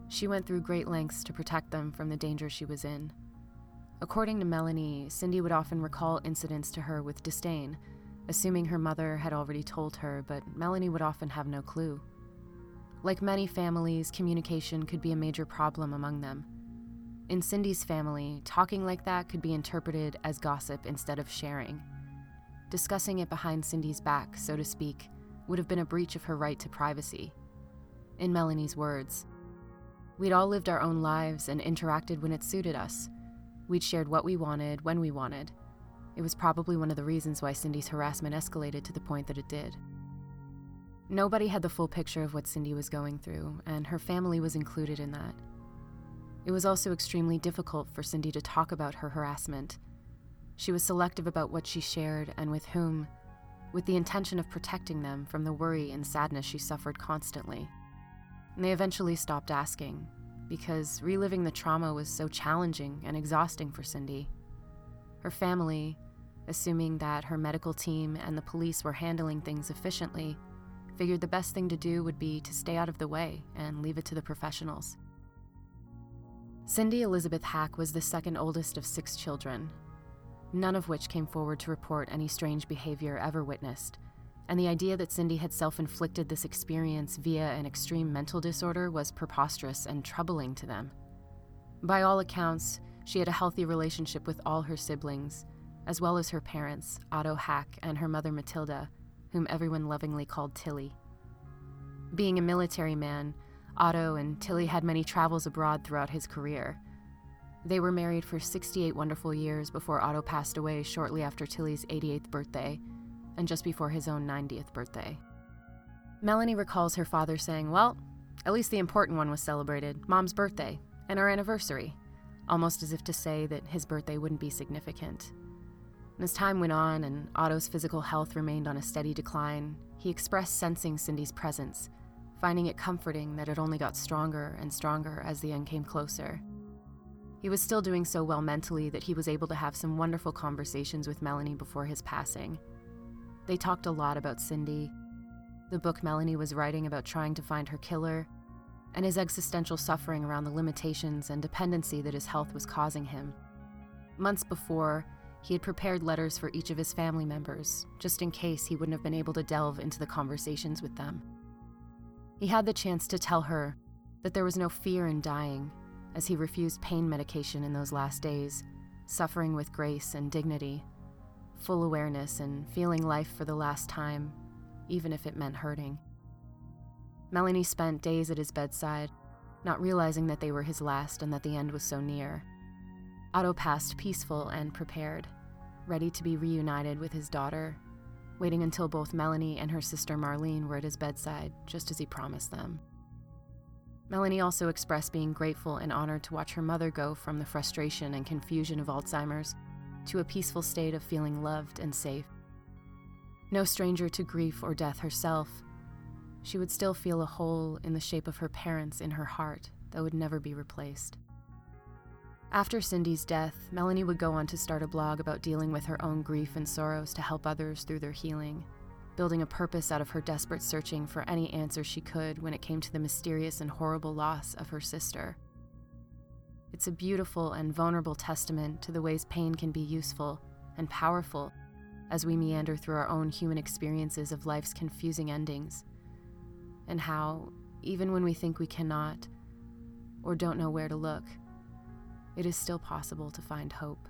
She went through great lengths to protect them from the danger she was in. According to Melanie, Cindy would often recall incidents to her with disdain, assuming her mother had already told her, but Melanie would often have no clue. Like many families, communication could be a major problem among them. In Cindy's family, talking like that could be interpreted as gossip instead of sharing. Discussing it behind Cindy's back, so to speak, would have been a breach of her right to privacy. In Melanie's words, We'd all lived our own lives and interacted when it suited us. We'd shared what we wanted when we wanted. It was probably one of the reasons why Cindy's harassment escalated to the point that it did. Nobody had the full picture of what Cindy was going through, and her family was included in that. It was also extremely difficult for Cindy to talk about her harassment. She was selective about what she shared and with whom, with the intention of protecting them from the worry and sadness she suffered constantly. And they eventually stopped asking, because reliving the trauma was so challenging and exhausting for Cindy. Her family, assuming that her medical team and the police were handling things efficiently, figured the best thing to do would be to stay out of the way and leave it to the professionals. Cindy Elizabeth Hack was the second oldest of six children, none of which came forward to report any strange behavior ever witnessed, and the idea that Cindy had self inflicted this experience via an extreme mental disorder was preposterous and troubling to them. By all accounts, she had a healthy relationship with all her siblings, as well as her parents, Otto Hack, and her mother Matilda, whom everyone lovingly called Tilly. Being a military man, Otto and Tilly had many travels abroad throughout his career they were married for 68 wonderful years before Otto passed away shortly after Tilly's 88th birthday and just before his own 90th birthday. Melanie recalls her father saying, Well, at least the important one was celebrated Mom's birthday and our anniversary, almost as if to say that his birthday wouldn't be significant. And as time went on and Otto's physical health remained on a steady decline, he expressed sensing Cindy's presence, finding it comforting that it only got stronger and stronger as the end came closer. He was still doing so well mentally that he was able to have some wonderful conversations with Melanie before his passing. They talked a lot about Cindy, the book Melanie was writing about trying to find her killer, and his existential suffering around the limitations and dependency that his health was causing him. Months before, he had prepared letters for each of his family members, just in case he wouldn't have been able to delve into the conversations with them. He had the chance to tell her that there was no fear in dying as he refused pain medication in those last days, suffering with grace and dignity, full awareness and feeling life for the last time, even if it meant hurting. Melanie spent days at his bedside, not realizing that they were his last and that the end was so near. Otto passed peaceful and prepared, ready to be reunited with his daughter, waiting until both Melanie and her sister Marlene were at his bedside, just as he promised them. Melanie also expressed being grateful and honored to watch her mother go from the frustration and confusion of Alzheimer's to a peaceful state of feeling loved and safe. No stranger to grief or death herself, she would still feel a hole in the shape of her parents in her heart that would never be replaced. After Cindy's death, Melanie would go on to start a blog about dealing with her own grief and sorrows to help others through their healing, building a purpose out of her desperate searching for any answer she could when it came to the mysterious and horrible loss of her sister. It's a beautiful and vulnerable testament to the ways pain can be useful and powerful as we meander through our own human experiences of life's confusing endings, and how, even when we think we cannot or don't know where to look, it is still possible to find hope.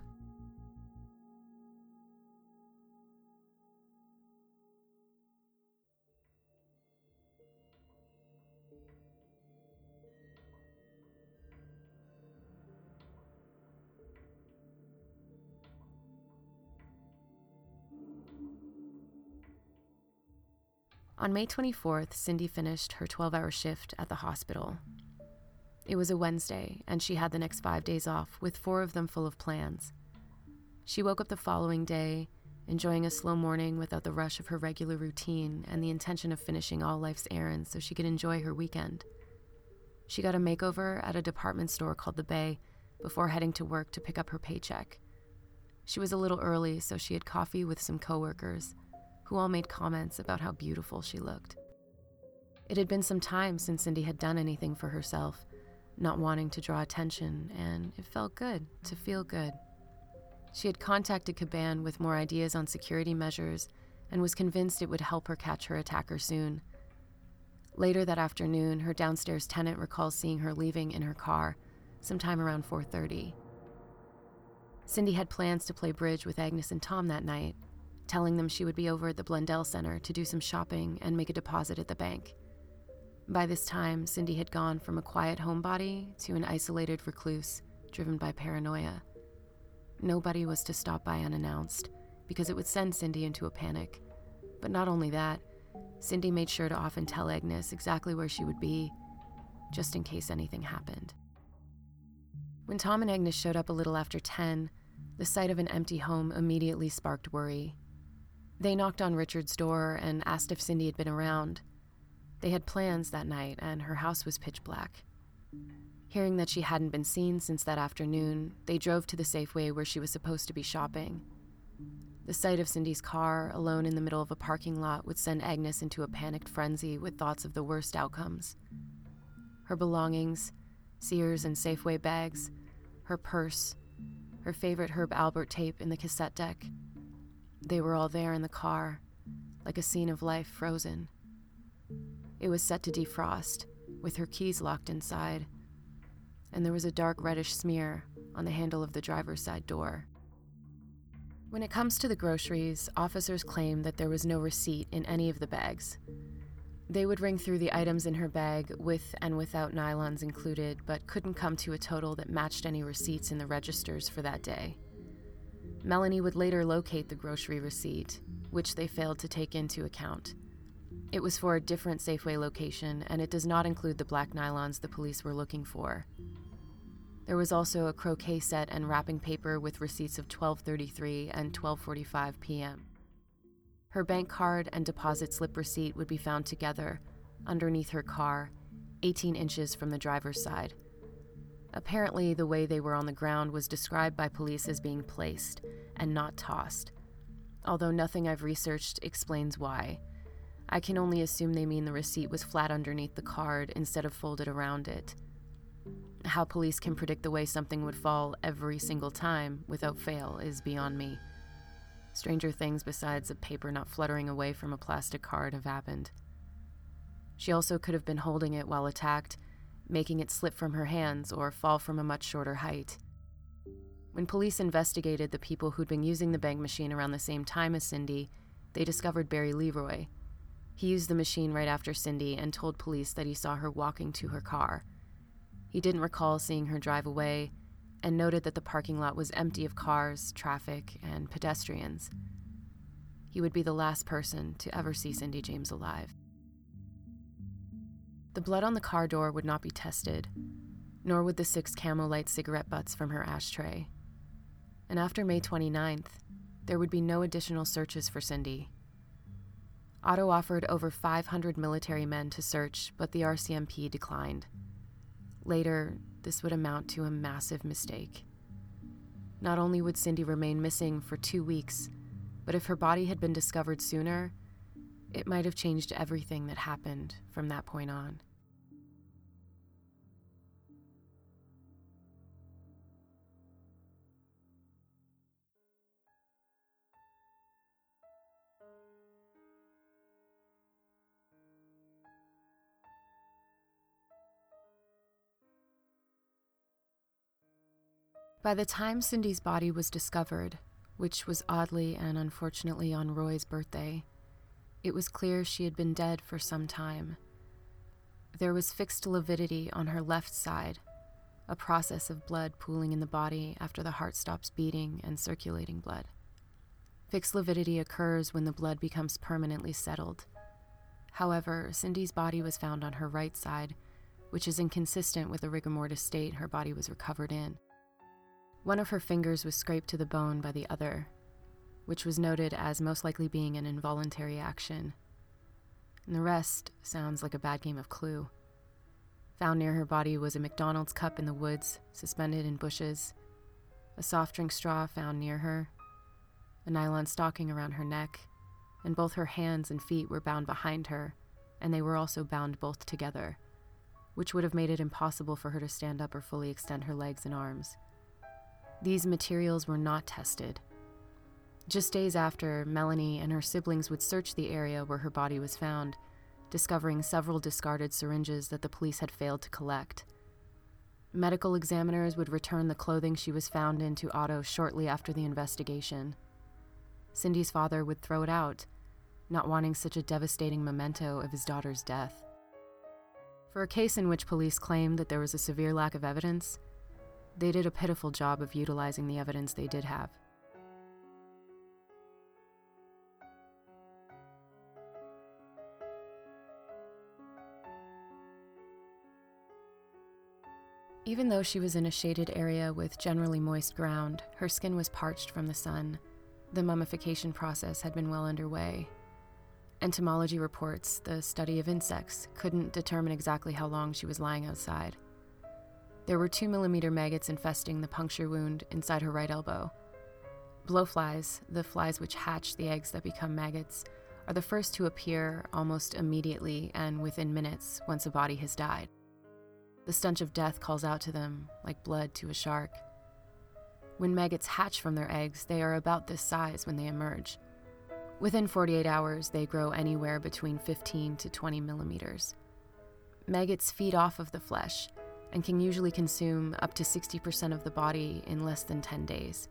On May 24th, Cindy finished her 12 hour shift at the hospital. It was a Wednesday, and she had the next five days off, with four of them full of plans. She woke up the following day, enjoying a slow morning without the rush of her regular routine and the intention of finishing all life's errands so she could enjoy her weekend. She got a makeover at a department store called The Bay before heading to work to pick up her paycheck. She was a little early, so she had coffee with some coworkers who all made comments about how beautiful she looked. It had been some time since Cindy had done anything for herself, not wanting to draw attention, and it felt good to feel good. She had contacted Kaban with more ideas on security measures and was convinced it would help her catch her attacker soon. Later that afternoon, her downstairs tenant recalls seeing her leaving in her car, sometime around 4:30. Cindy had plans to play bridge with Agnes and Tom that night, telling them she would be over at the Blundell Center to do some shopping and make a deposit at the bank. By this time, Cindy had gone from a quiet homebody to an isolated recluse driven by paranoia. Nobody was to stop by unannounced because it would send Cindy into a panic. But not only that, Cindy made sure to often tell Agnes exactly where she would be, just in case anything happened. When Tom and Agnes showed up a little after 10, the sight of an empty home immediately sparked worry. They knocked on Richard's door and asked if Cindy had been around. They had plans that night, and her house was pitch black. Hearing that she hadn't been seen since that afternoon, they drove to the Safeway where she was supposed to be shopping. The sight of Cindy's car, alone in the middle of a parking lot, would send Agnes into a panicked frenzy with thoughts of the worst outcomes. Her belongings, Sears and Safeway bags, her purse, her favorite Herb Alpert tape in the cassette deck, they were all there in the car, like a scene of life frozen. It was set to defrost, with her keys locked inside, and there was a dark reddish smear on the handle of the driver's side door. When it comes to the groceries, officers claim that there was no receipt in any of the bags. They would ring through the items in her bag with and without nylons included, but couldn't come to a total that matched any receipts in the registers for that day. Melanie would later locate the grocery receipt, which they failed to take into account. It was for a different Safeway location, and it does not include the black nylons the police were looking for. There was also a croquet set and wrapping paper with receipts of 12:33 and 12:45 p.m. Her bank card and deposit slip receipt would be found together underneath her car, 18 inches from the driver's side. Apparently, the way they were on the ground was described by police as being placed and not tossed, although nothing I've researched explains why. I can only assume they mean the receipt was flat underneath the card instead of folded around it. How police can predict the way something would fall every single time without fail is beyond me. Stranger things besides a paper not fluttering away from a plastic card have happened. She also could have been holding it while attacked making it slip from her hands or fall from a much shorter height. When police investigated the people who'd been using the bank machine around the same time as Cindy, they discovered Barry Leroy. He used the machine right after Cindy and told police that he saw her walking to her car. He didn't recall seeing her drive away and noted that the parking lot was empty of cars, traffic, and pedestrians. He would be the last person to ever see Cindy James alive. The blood on the car door would not be tested, nor would the six Camel Light cigarette butts from her ashtray. And after May 29th, there would be no additional searches for Cindy. Otto offered over 500 military men to search, but the RCMP declined. Later, this would amount to a massive mistake. Not only would Cindy remain missing for two weeks, but if her body had been discovered sooner, It might have changed everything that happened from that point on. By the time Cindy's body was discovered, which was oddly and unfortunately on Roy's birthday, it was clear she had been dead for some time. There was fixed lividity on her left side, a process of blood pooling in the body after the heart stops beating and circulating blood. Fixed lividity occurs when the blood becomes permanently settled. However, Cindy's body was found on her right side, which is inconsistent with the rigor mortis state her body was recovered in. One of her fingers was scraped to the bone by the other, which was noted as most likely being an involuntary action. And the rest sounds like a bad game of clue. Found near her body was a McDonald's cup in the woods, suspended in bushes, a soft drink straw found near her, a nylon stocking around her neck, and both her hands and feet were bound behind her, and they were also bound both together, which would have made it impossible for her to stand up or fully extend her legs and arms. These materials were not tested. Just days after, Melanie and her siblings would search the area where her body was found, discovering several discarded syringes that the police had failed to collect. Medical examiners would return the clothing she was found in to Otto shortly after the investigation. Cindy's father would throw it out, not wanting such a devastating memento of his daughter's death. For a case in which police claimed that there was a severe lack of evidence, they did a pitiful job of utilizing the evidence they did have. Even though she was in a shaded area with generally moist ground, her skin was parched from the sun. The mummification process had been well underway. Entomology reports, the study of insects, couldn't determine exactly how long she was lying outside. There were 2 millimeter maggots infesting the puncture wound inside her right elbow. Blowflies, the flies which hatch the eggs that become maggots, are the first to appear almost immediately and within minutes once a body has died. The stench of death calls out to them like blood to a shark. When maggots hatch from their eggs, they are about this size when they emerge. Within 48 hours, they grow anywhere between 15 to 20 millimeters. Maggots feed off of the flesh and can usually consume up to 60% of the body in less than 10 days.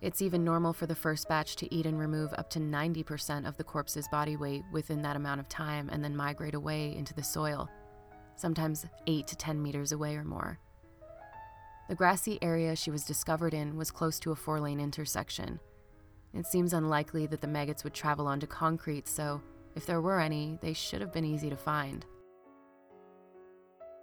It's even normal for the first batch to eat and remove up to 90% of the corpse's body weight within that amount of time and then migrate away into the soil, sometimes 8 to 10 meters away or more. The grassy area she was discovered in was close to a four lane intersection. It seems unlikely that the maggots would travel onto concrete, so if there were any, they should have been easy to find.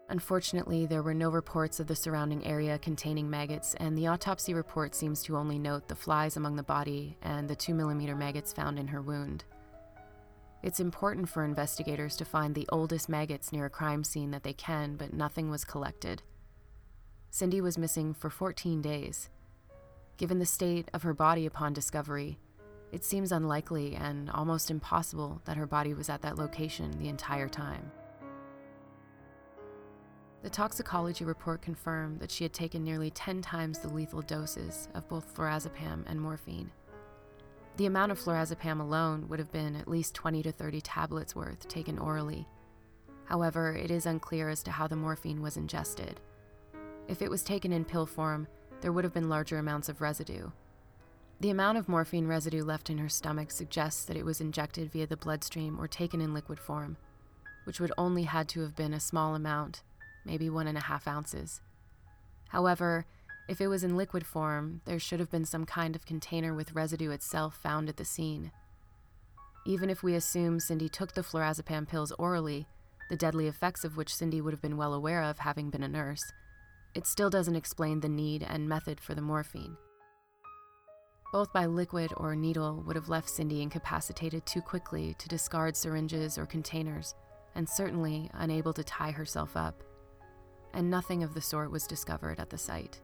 Unfortunately, there were no reports of the surrounding area containing maggots, and the autopsy report seems to only note the flies among the body and the 2 millimeter maggots found in her wound. It's important for investigators to find the oldest maggots near a crime scene that they can, but nothing was collected. Cindy was missing for 14 days. Given the state of her body upon discovery, it seems unlikely and almost impossible that her body was at that location the entire time. The toxicology report confirmed that she had taken nearly 10 times the lethal doses of both flurazepam and morphine. The amount of flurazepam alone would have been at least 20 to 30 tablets worth taken orally. However, it is unclear as to how the morphine was ingested. If it was taken in pill form, there would have been larger amounts of residue. The amount of morphine residue left in her stomach suggests that it was injected via the bloodstream or taken in liquid form, which would only had to have been a small amount maybe one and a half ounces. However, if it was in liquid form, there should have been some kind of container with residue itself found at the scene. Even if we assume Cindy took the flurazepam pills orally, the deadly effects of which Cindy would have been well aware of having been a nurse, it still doesn't explain the need and method for the morphine. Both by liquid or needle would have left Cindy incapacitated too quickly to discard syringes or containers, and certainly unable to tie herself up and nothing of the sort was discovered at the site.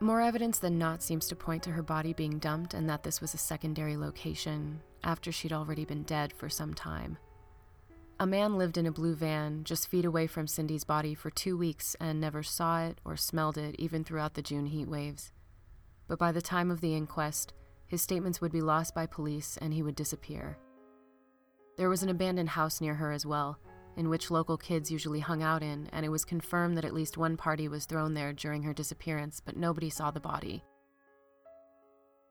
More evidence than not seems to point to her body being dumped and that this was a secondary location after she'd already been dead for some time. A man lived in a blue van just feet away from Cindy's body for two weeks and never saw it or smelled it even throughout the June heat waves. But by the time of the inquest, his statements would be lost by police and he would disappear. There was an abandoned house near her as well, in which local kids usually hung out in, and it was confirmed that at least one party was thrown there during her disappearance, but nobody saw the body.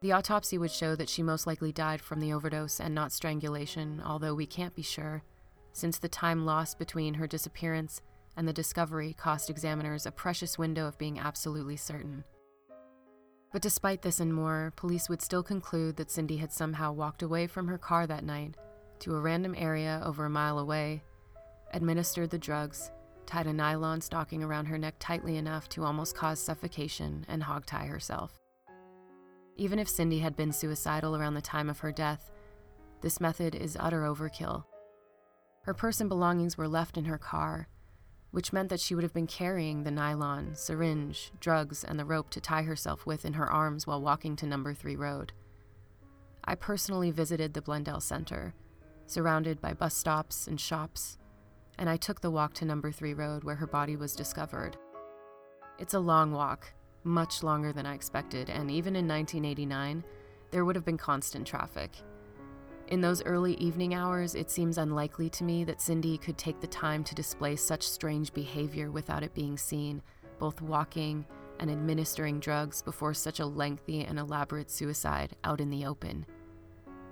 The autopsy would show that she most likely died from the overdose and not strangulation, although we can't be sure, since the time lost between her disappearance and the discovery cost examiners a precious window of being absolutely certain. But despite this and more, police would still conclude that Cindy had somehow walked away from her car that night to a random area over a mile away, administered the drugs, tied a nylon stocking around her neck tightly enough to almost cause suffocation, and hogtie herself. Even if Cindy had been suicidal around the time of her death, this method is utter overkill. Her purse and belongings were left in her car, which meant that she would have been carrying the nylon, syringe, drugs, and the rope to tie herself with in her arms while walking to Number 3 Road. I personally visited the Blundell Center, surrounded by bus stops and shops, and I took the walk to Number 3 Road where her body was discovered. It's a long walk, much longer than I expected, and even in 1989, there would have been constant traffic. In those early evening hours, it seems unlikely to me that Cindy could take the time to display such strange behavior without it being seen, both walking and administering drugs before such a lengthy and elaborate suicide out in the open.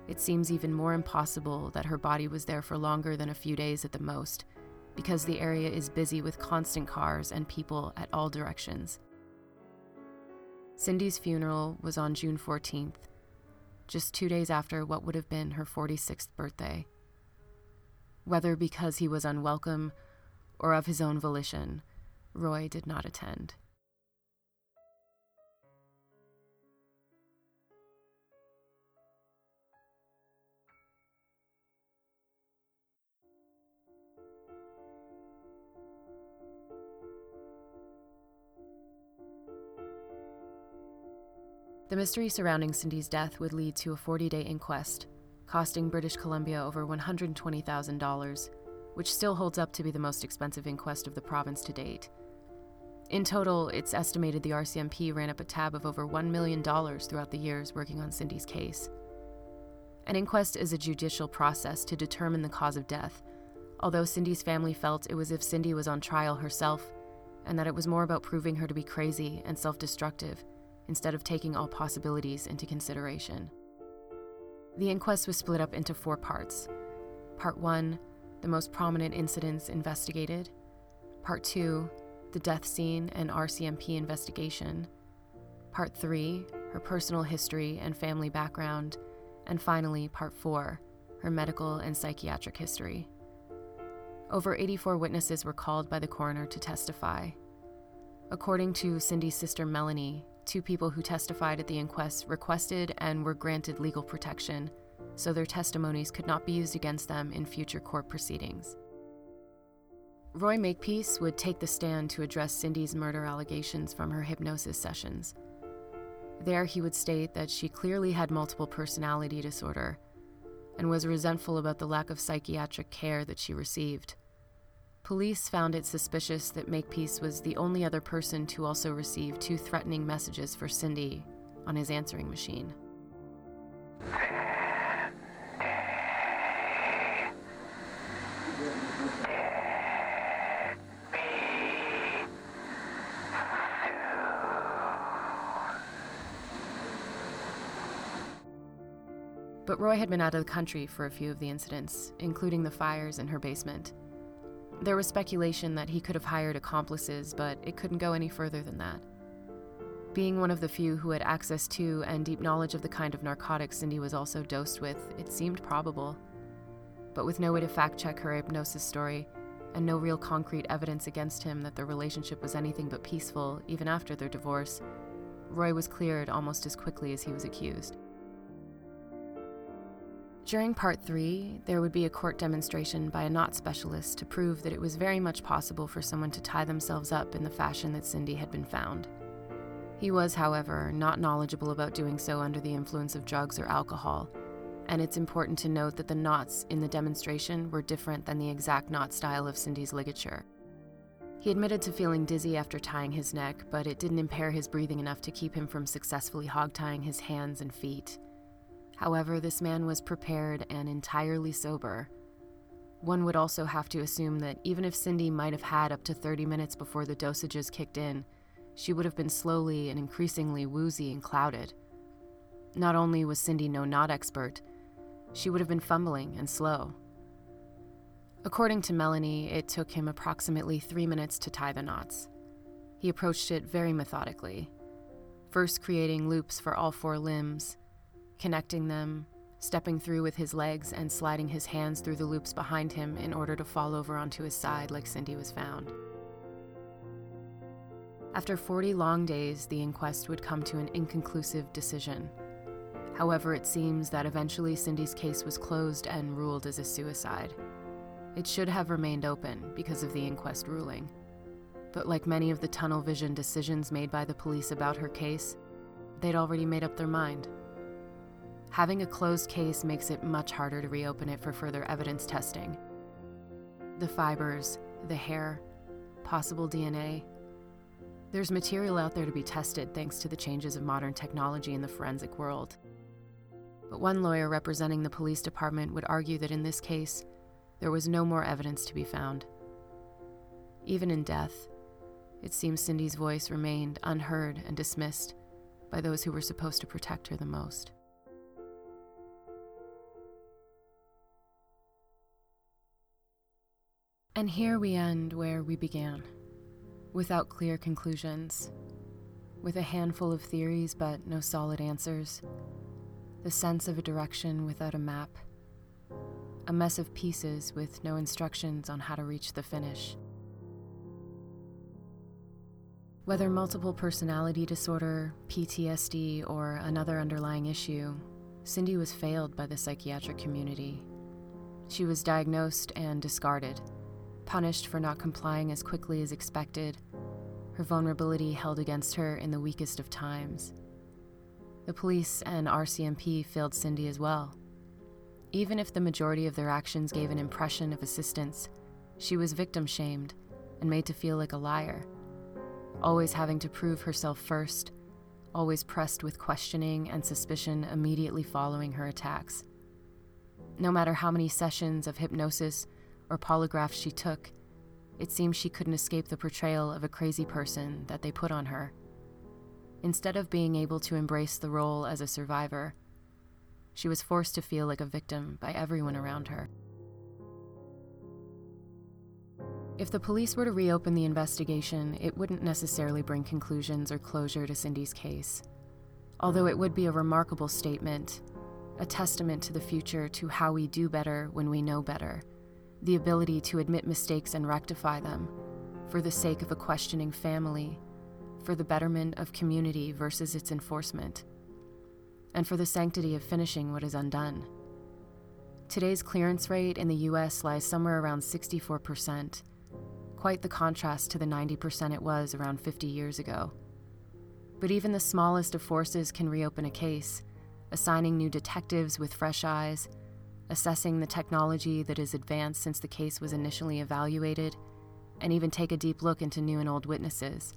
It seems even more impossible that her body was there for longer than a few days at the most, because the area is busy with constant cars and people at all directions. Cindy's funeral was on June 14th, just two days after what would have been her 46th birthday. Whether because he was unwelcome or of his own volition, Roy did not attend. The mystery surrounding Cindy's death would lead to a 40 day inquest, costing British Columbia over $120,000, which still holds up to be the most expensive inquest of the province to date. In total, it's estimated the RCMP ran up a tab of over $1 million throughout the years working on Cindy's case. An inquest is a judicial process to determine the cause of death, although Cindy's family felt it was if Cindy was on trial herself, and that it was more about proving her to be crazy and self destructive instead of taking all possibilities into consideration. The inquest was split up into four parts. Part 1, the most prominent incidents investigated. Part 2, the death scene and RCMP investigation. Part 3, her personal history and family background. And finally, Part 4, her medical and psychiatric history. Over 84 witnesses were called by the coroner to testify. According to Cindy's sister Melanie, Two people who testified at the inquest requested and were granted legal protection, so their testimonies could not be used against them in future court proceedings. Roy Makepeace would take the stand to address Cindy's murder allegations from her hypnosis sessions. There, he would state that she clearly had multiple personality disorder and was resentful about the lack of psychiatric care that she received. Police found it suspicious that Makepeace was the only other person to also receive two threatening messages for Cindy on his answering machine. But Roy had been out of the country for a few of the incidents, including the fires in her basement. There was speculation that he could have hired accomplices, but it couldn't go any further than that. Being one of the few who had access to and deep knowledge of the kind of narcotics Cindy was also dosed with, it seemed probable. But with no way to fact check her hypnosis story, and no real concrete evidence against him that their relationship was anything but peaceful, even after their divorce, Roy was cleared almost as quickly as he was accused. During part three, there would be a court demonstration by a knot specialist to prove that it was very much possible for someone to tie themselves up in the fashion that Cindy had been found. He was, however, not knowledgeable about doing so under the influence of drugs or alcohol, and it's important to note that the knots in the demonstration were different than the exact knot style of Cindy's ligature. He admitted to feeling dizzy after tying his neck, but it didn't impair his breathing enough to keep him from successfully hog-tying his hands and feet. However, this man was prepared and entirely sober. One would also have to assume that even if Cindy might have had up to 30 minutes before the dosages kicked in, she would have been slowly and increasingly woozy and clouded. Not only was Cindy no knot expert, she would have been fumbling and slow. According to Melanie, it took him approximately three minutes to tie the knots. He approached it very methodically, first creating loops for all four limbs, connecting them, stepping through with his legs, and sliding his hands through the loops behind him in order to fall over onto his side like Cindy was found. After 40 long days, the inquest would come to an inconclusive decision. However, it seems that eventually Cindy's case was closed and ruled as a suicide. It should have remained open because of the inquest ruling. But like many of the tunnel vision decisions made by the police about her case, they'd already made up their mind. Having a closed case makes it much harder to reopen it for further evidence testing. The fibers, the hair, possible DNA. There's material out there to be tested thanks to the changes of modern technology in the forensic world. But one lawyer representing the police department would argue that in this case, there was no more evidence to be found. Even in death, it seems Cindy's voice remained unheard and dismissed by those who were supposed to protect her the most. And here we end where we began, without clear conclusions, with a handful of theories but no solid answers, the sense of a direction without a map, a mess of pieces with no instructions on how to reach the finish. Whether multiple personality disorder, PTSD, or another underlying issue, Cindy was failed by the psychiatric community. She was diagnosed and discarded punished for not complying as quickly as expected, her vulnerability held against her in the weakest of times. The police and RCMP failed Cindy as well. Even if the majority of their actions gave an impression of assistance, she was victim shamed and made to feel like a liar, always having to prove herself first, always pressed with questioning and suspicion immediately following her attacks. No matter how many sessions of hypnosis or polygraphs she took, it seemed she couldn't escape the portrayal of a crazy person that they put on her. Instead of being able to embrace the role as a survivor, she was forced to feel like a victim by everyone around her. If the police were to reopen the investigation, it wouldn't necessarily bring conclusions or closure to Cindy's case. Although it would be a remarkable statement, a testament to the future to how we do better when we know better the ability to admit mistakes and rectify them, for the sake of a questioning family, for the betterment of community versus its enforcement, and for the sanctity of finishing what is undone. Today's clearance rate in the US lies somewhere around 64%, quite the contrast to the 90% it was around 50 years ago. But even the smallest of forces can reopen a case, assigning new detectives with fresh eyes assessing the technology that has advanced since the case was initially evaluated, and even take a deep look into new and old witnesses.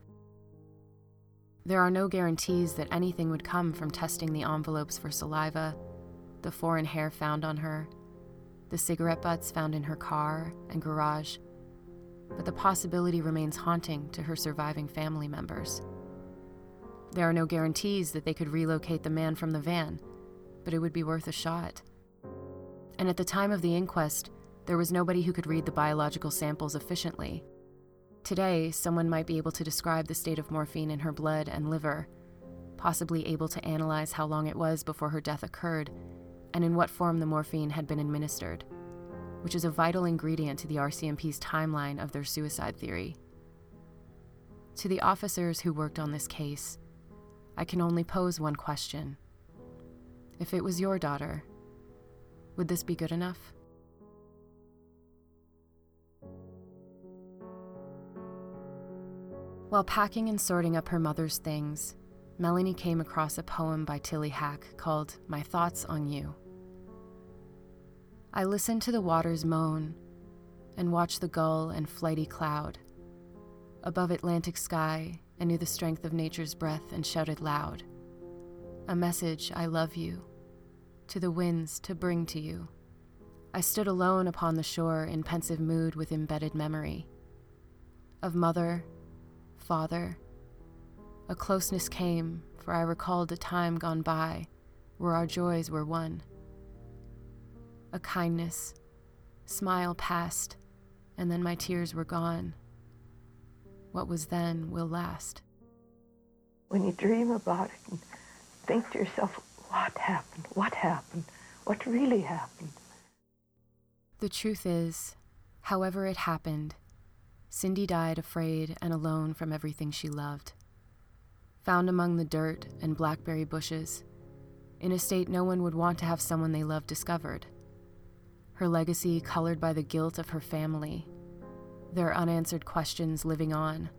There are no guarantees that anything would come from testing the envelopes for saliva, the foreign hair found on her, the cigarette butts found in her car and garage, but the possibility remains haunting to her surviving family members. There are no guarantees that they could relocate the man from the van, but it would be worth a shot and at the time of the inquest, there was nobody who could read the biological samples efficiently. Today, someone might be able to describe the state of morphine in her blood and liver, possibly able to analyze how long it was before her death occurred and in what form the morphine had been administered, which is a vital ingredient to the RCMP's timeline of their suicide theory. To the officers who worked on this case, I can only pose one question. If it was your daughter, would this be good enough? While packing and sorting up her mother's things, Melanie came across a poem by Tilly Hack called My Thoughts on You. I listened to the waters moan and watched the gull and flighty cloud. Above Atlantic sky, I knew the strength of nature's breath and shouted loud A message, I love you, to the winds to bring to you. I stood alone upon the shore in pensive mood with embedded memory of mother, father, a closeness came, for I recalled a time gone by where our joys were one. A kindness, smile passed, and then my tears were gone. What was then will last. When you dream about it and think to yourself, what happened? What happened? What really happened? The truth is, however it happened, Cindy died afraid and alone from everything she loved found among the dirt and blackberry bushes, in a state no one would want to have someone they loved discovered. Her legacy colored by the guilt of her family, their unanswered questions living on,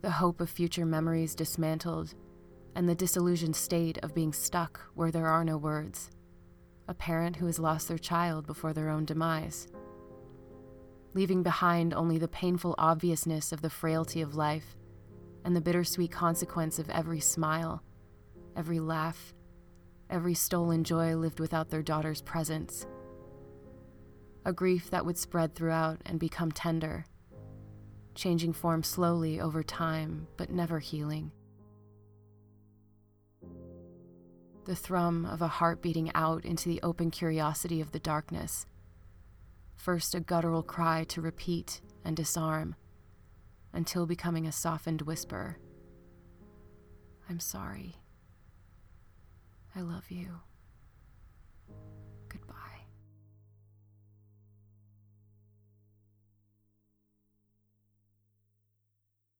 the hope of future memories dismantled, and the disillusioned state of being stuck where there are no words. A parent who has lost their child before their own demise. Leaving behind only the painful obviousness of the frailty of life and the bittersweet consequence of every smile, every laugh, every stolen joy lived without their daughter's presence. A grief that would spread throughout and become tender, changing form slowly over time, but never healing. The thrum of a heart beating out into the open curiosity of the darkness. First, a guttural cry to repeat and disarm until becoming a softened whisper I'm sorry. I love you.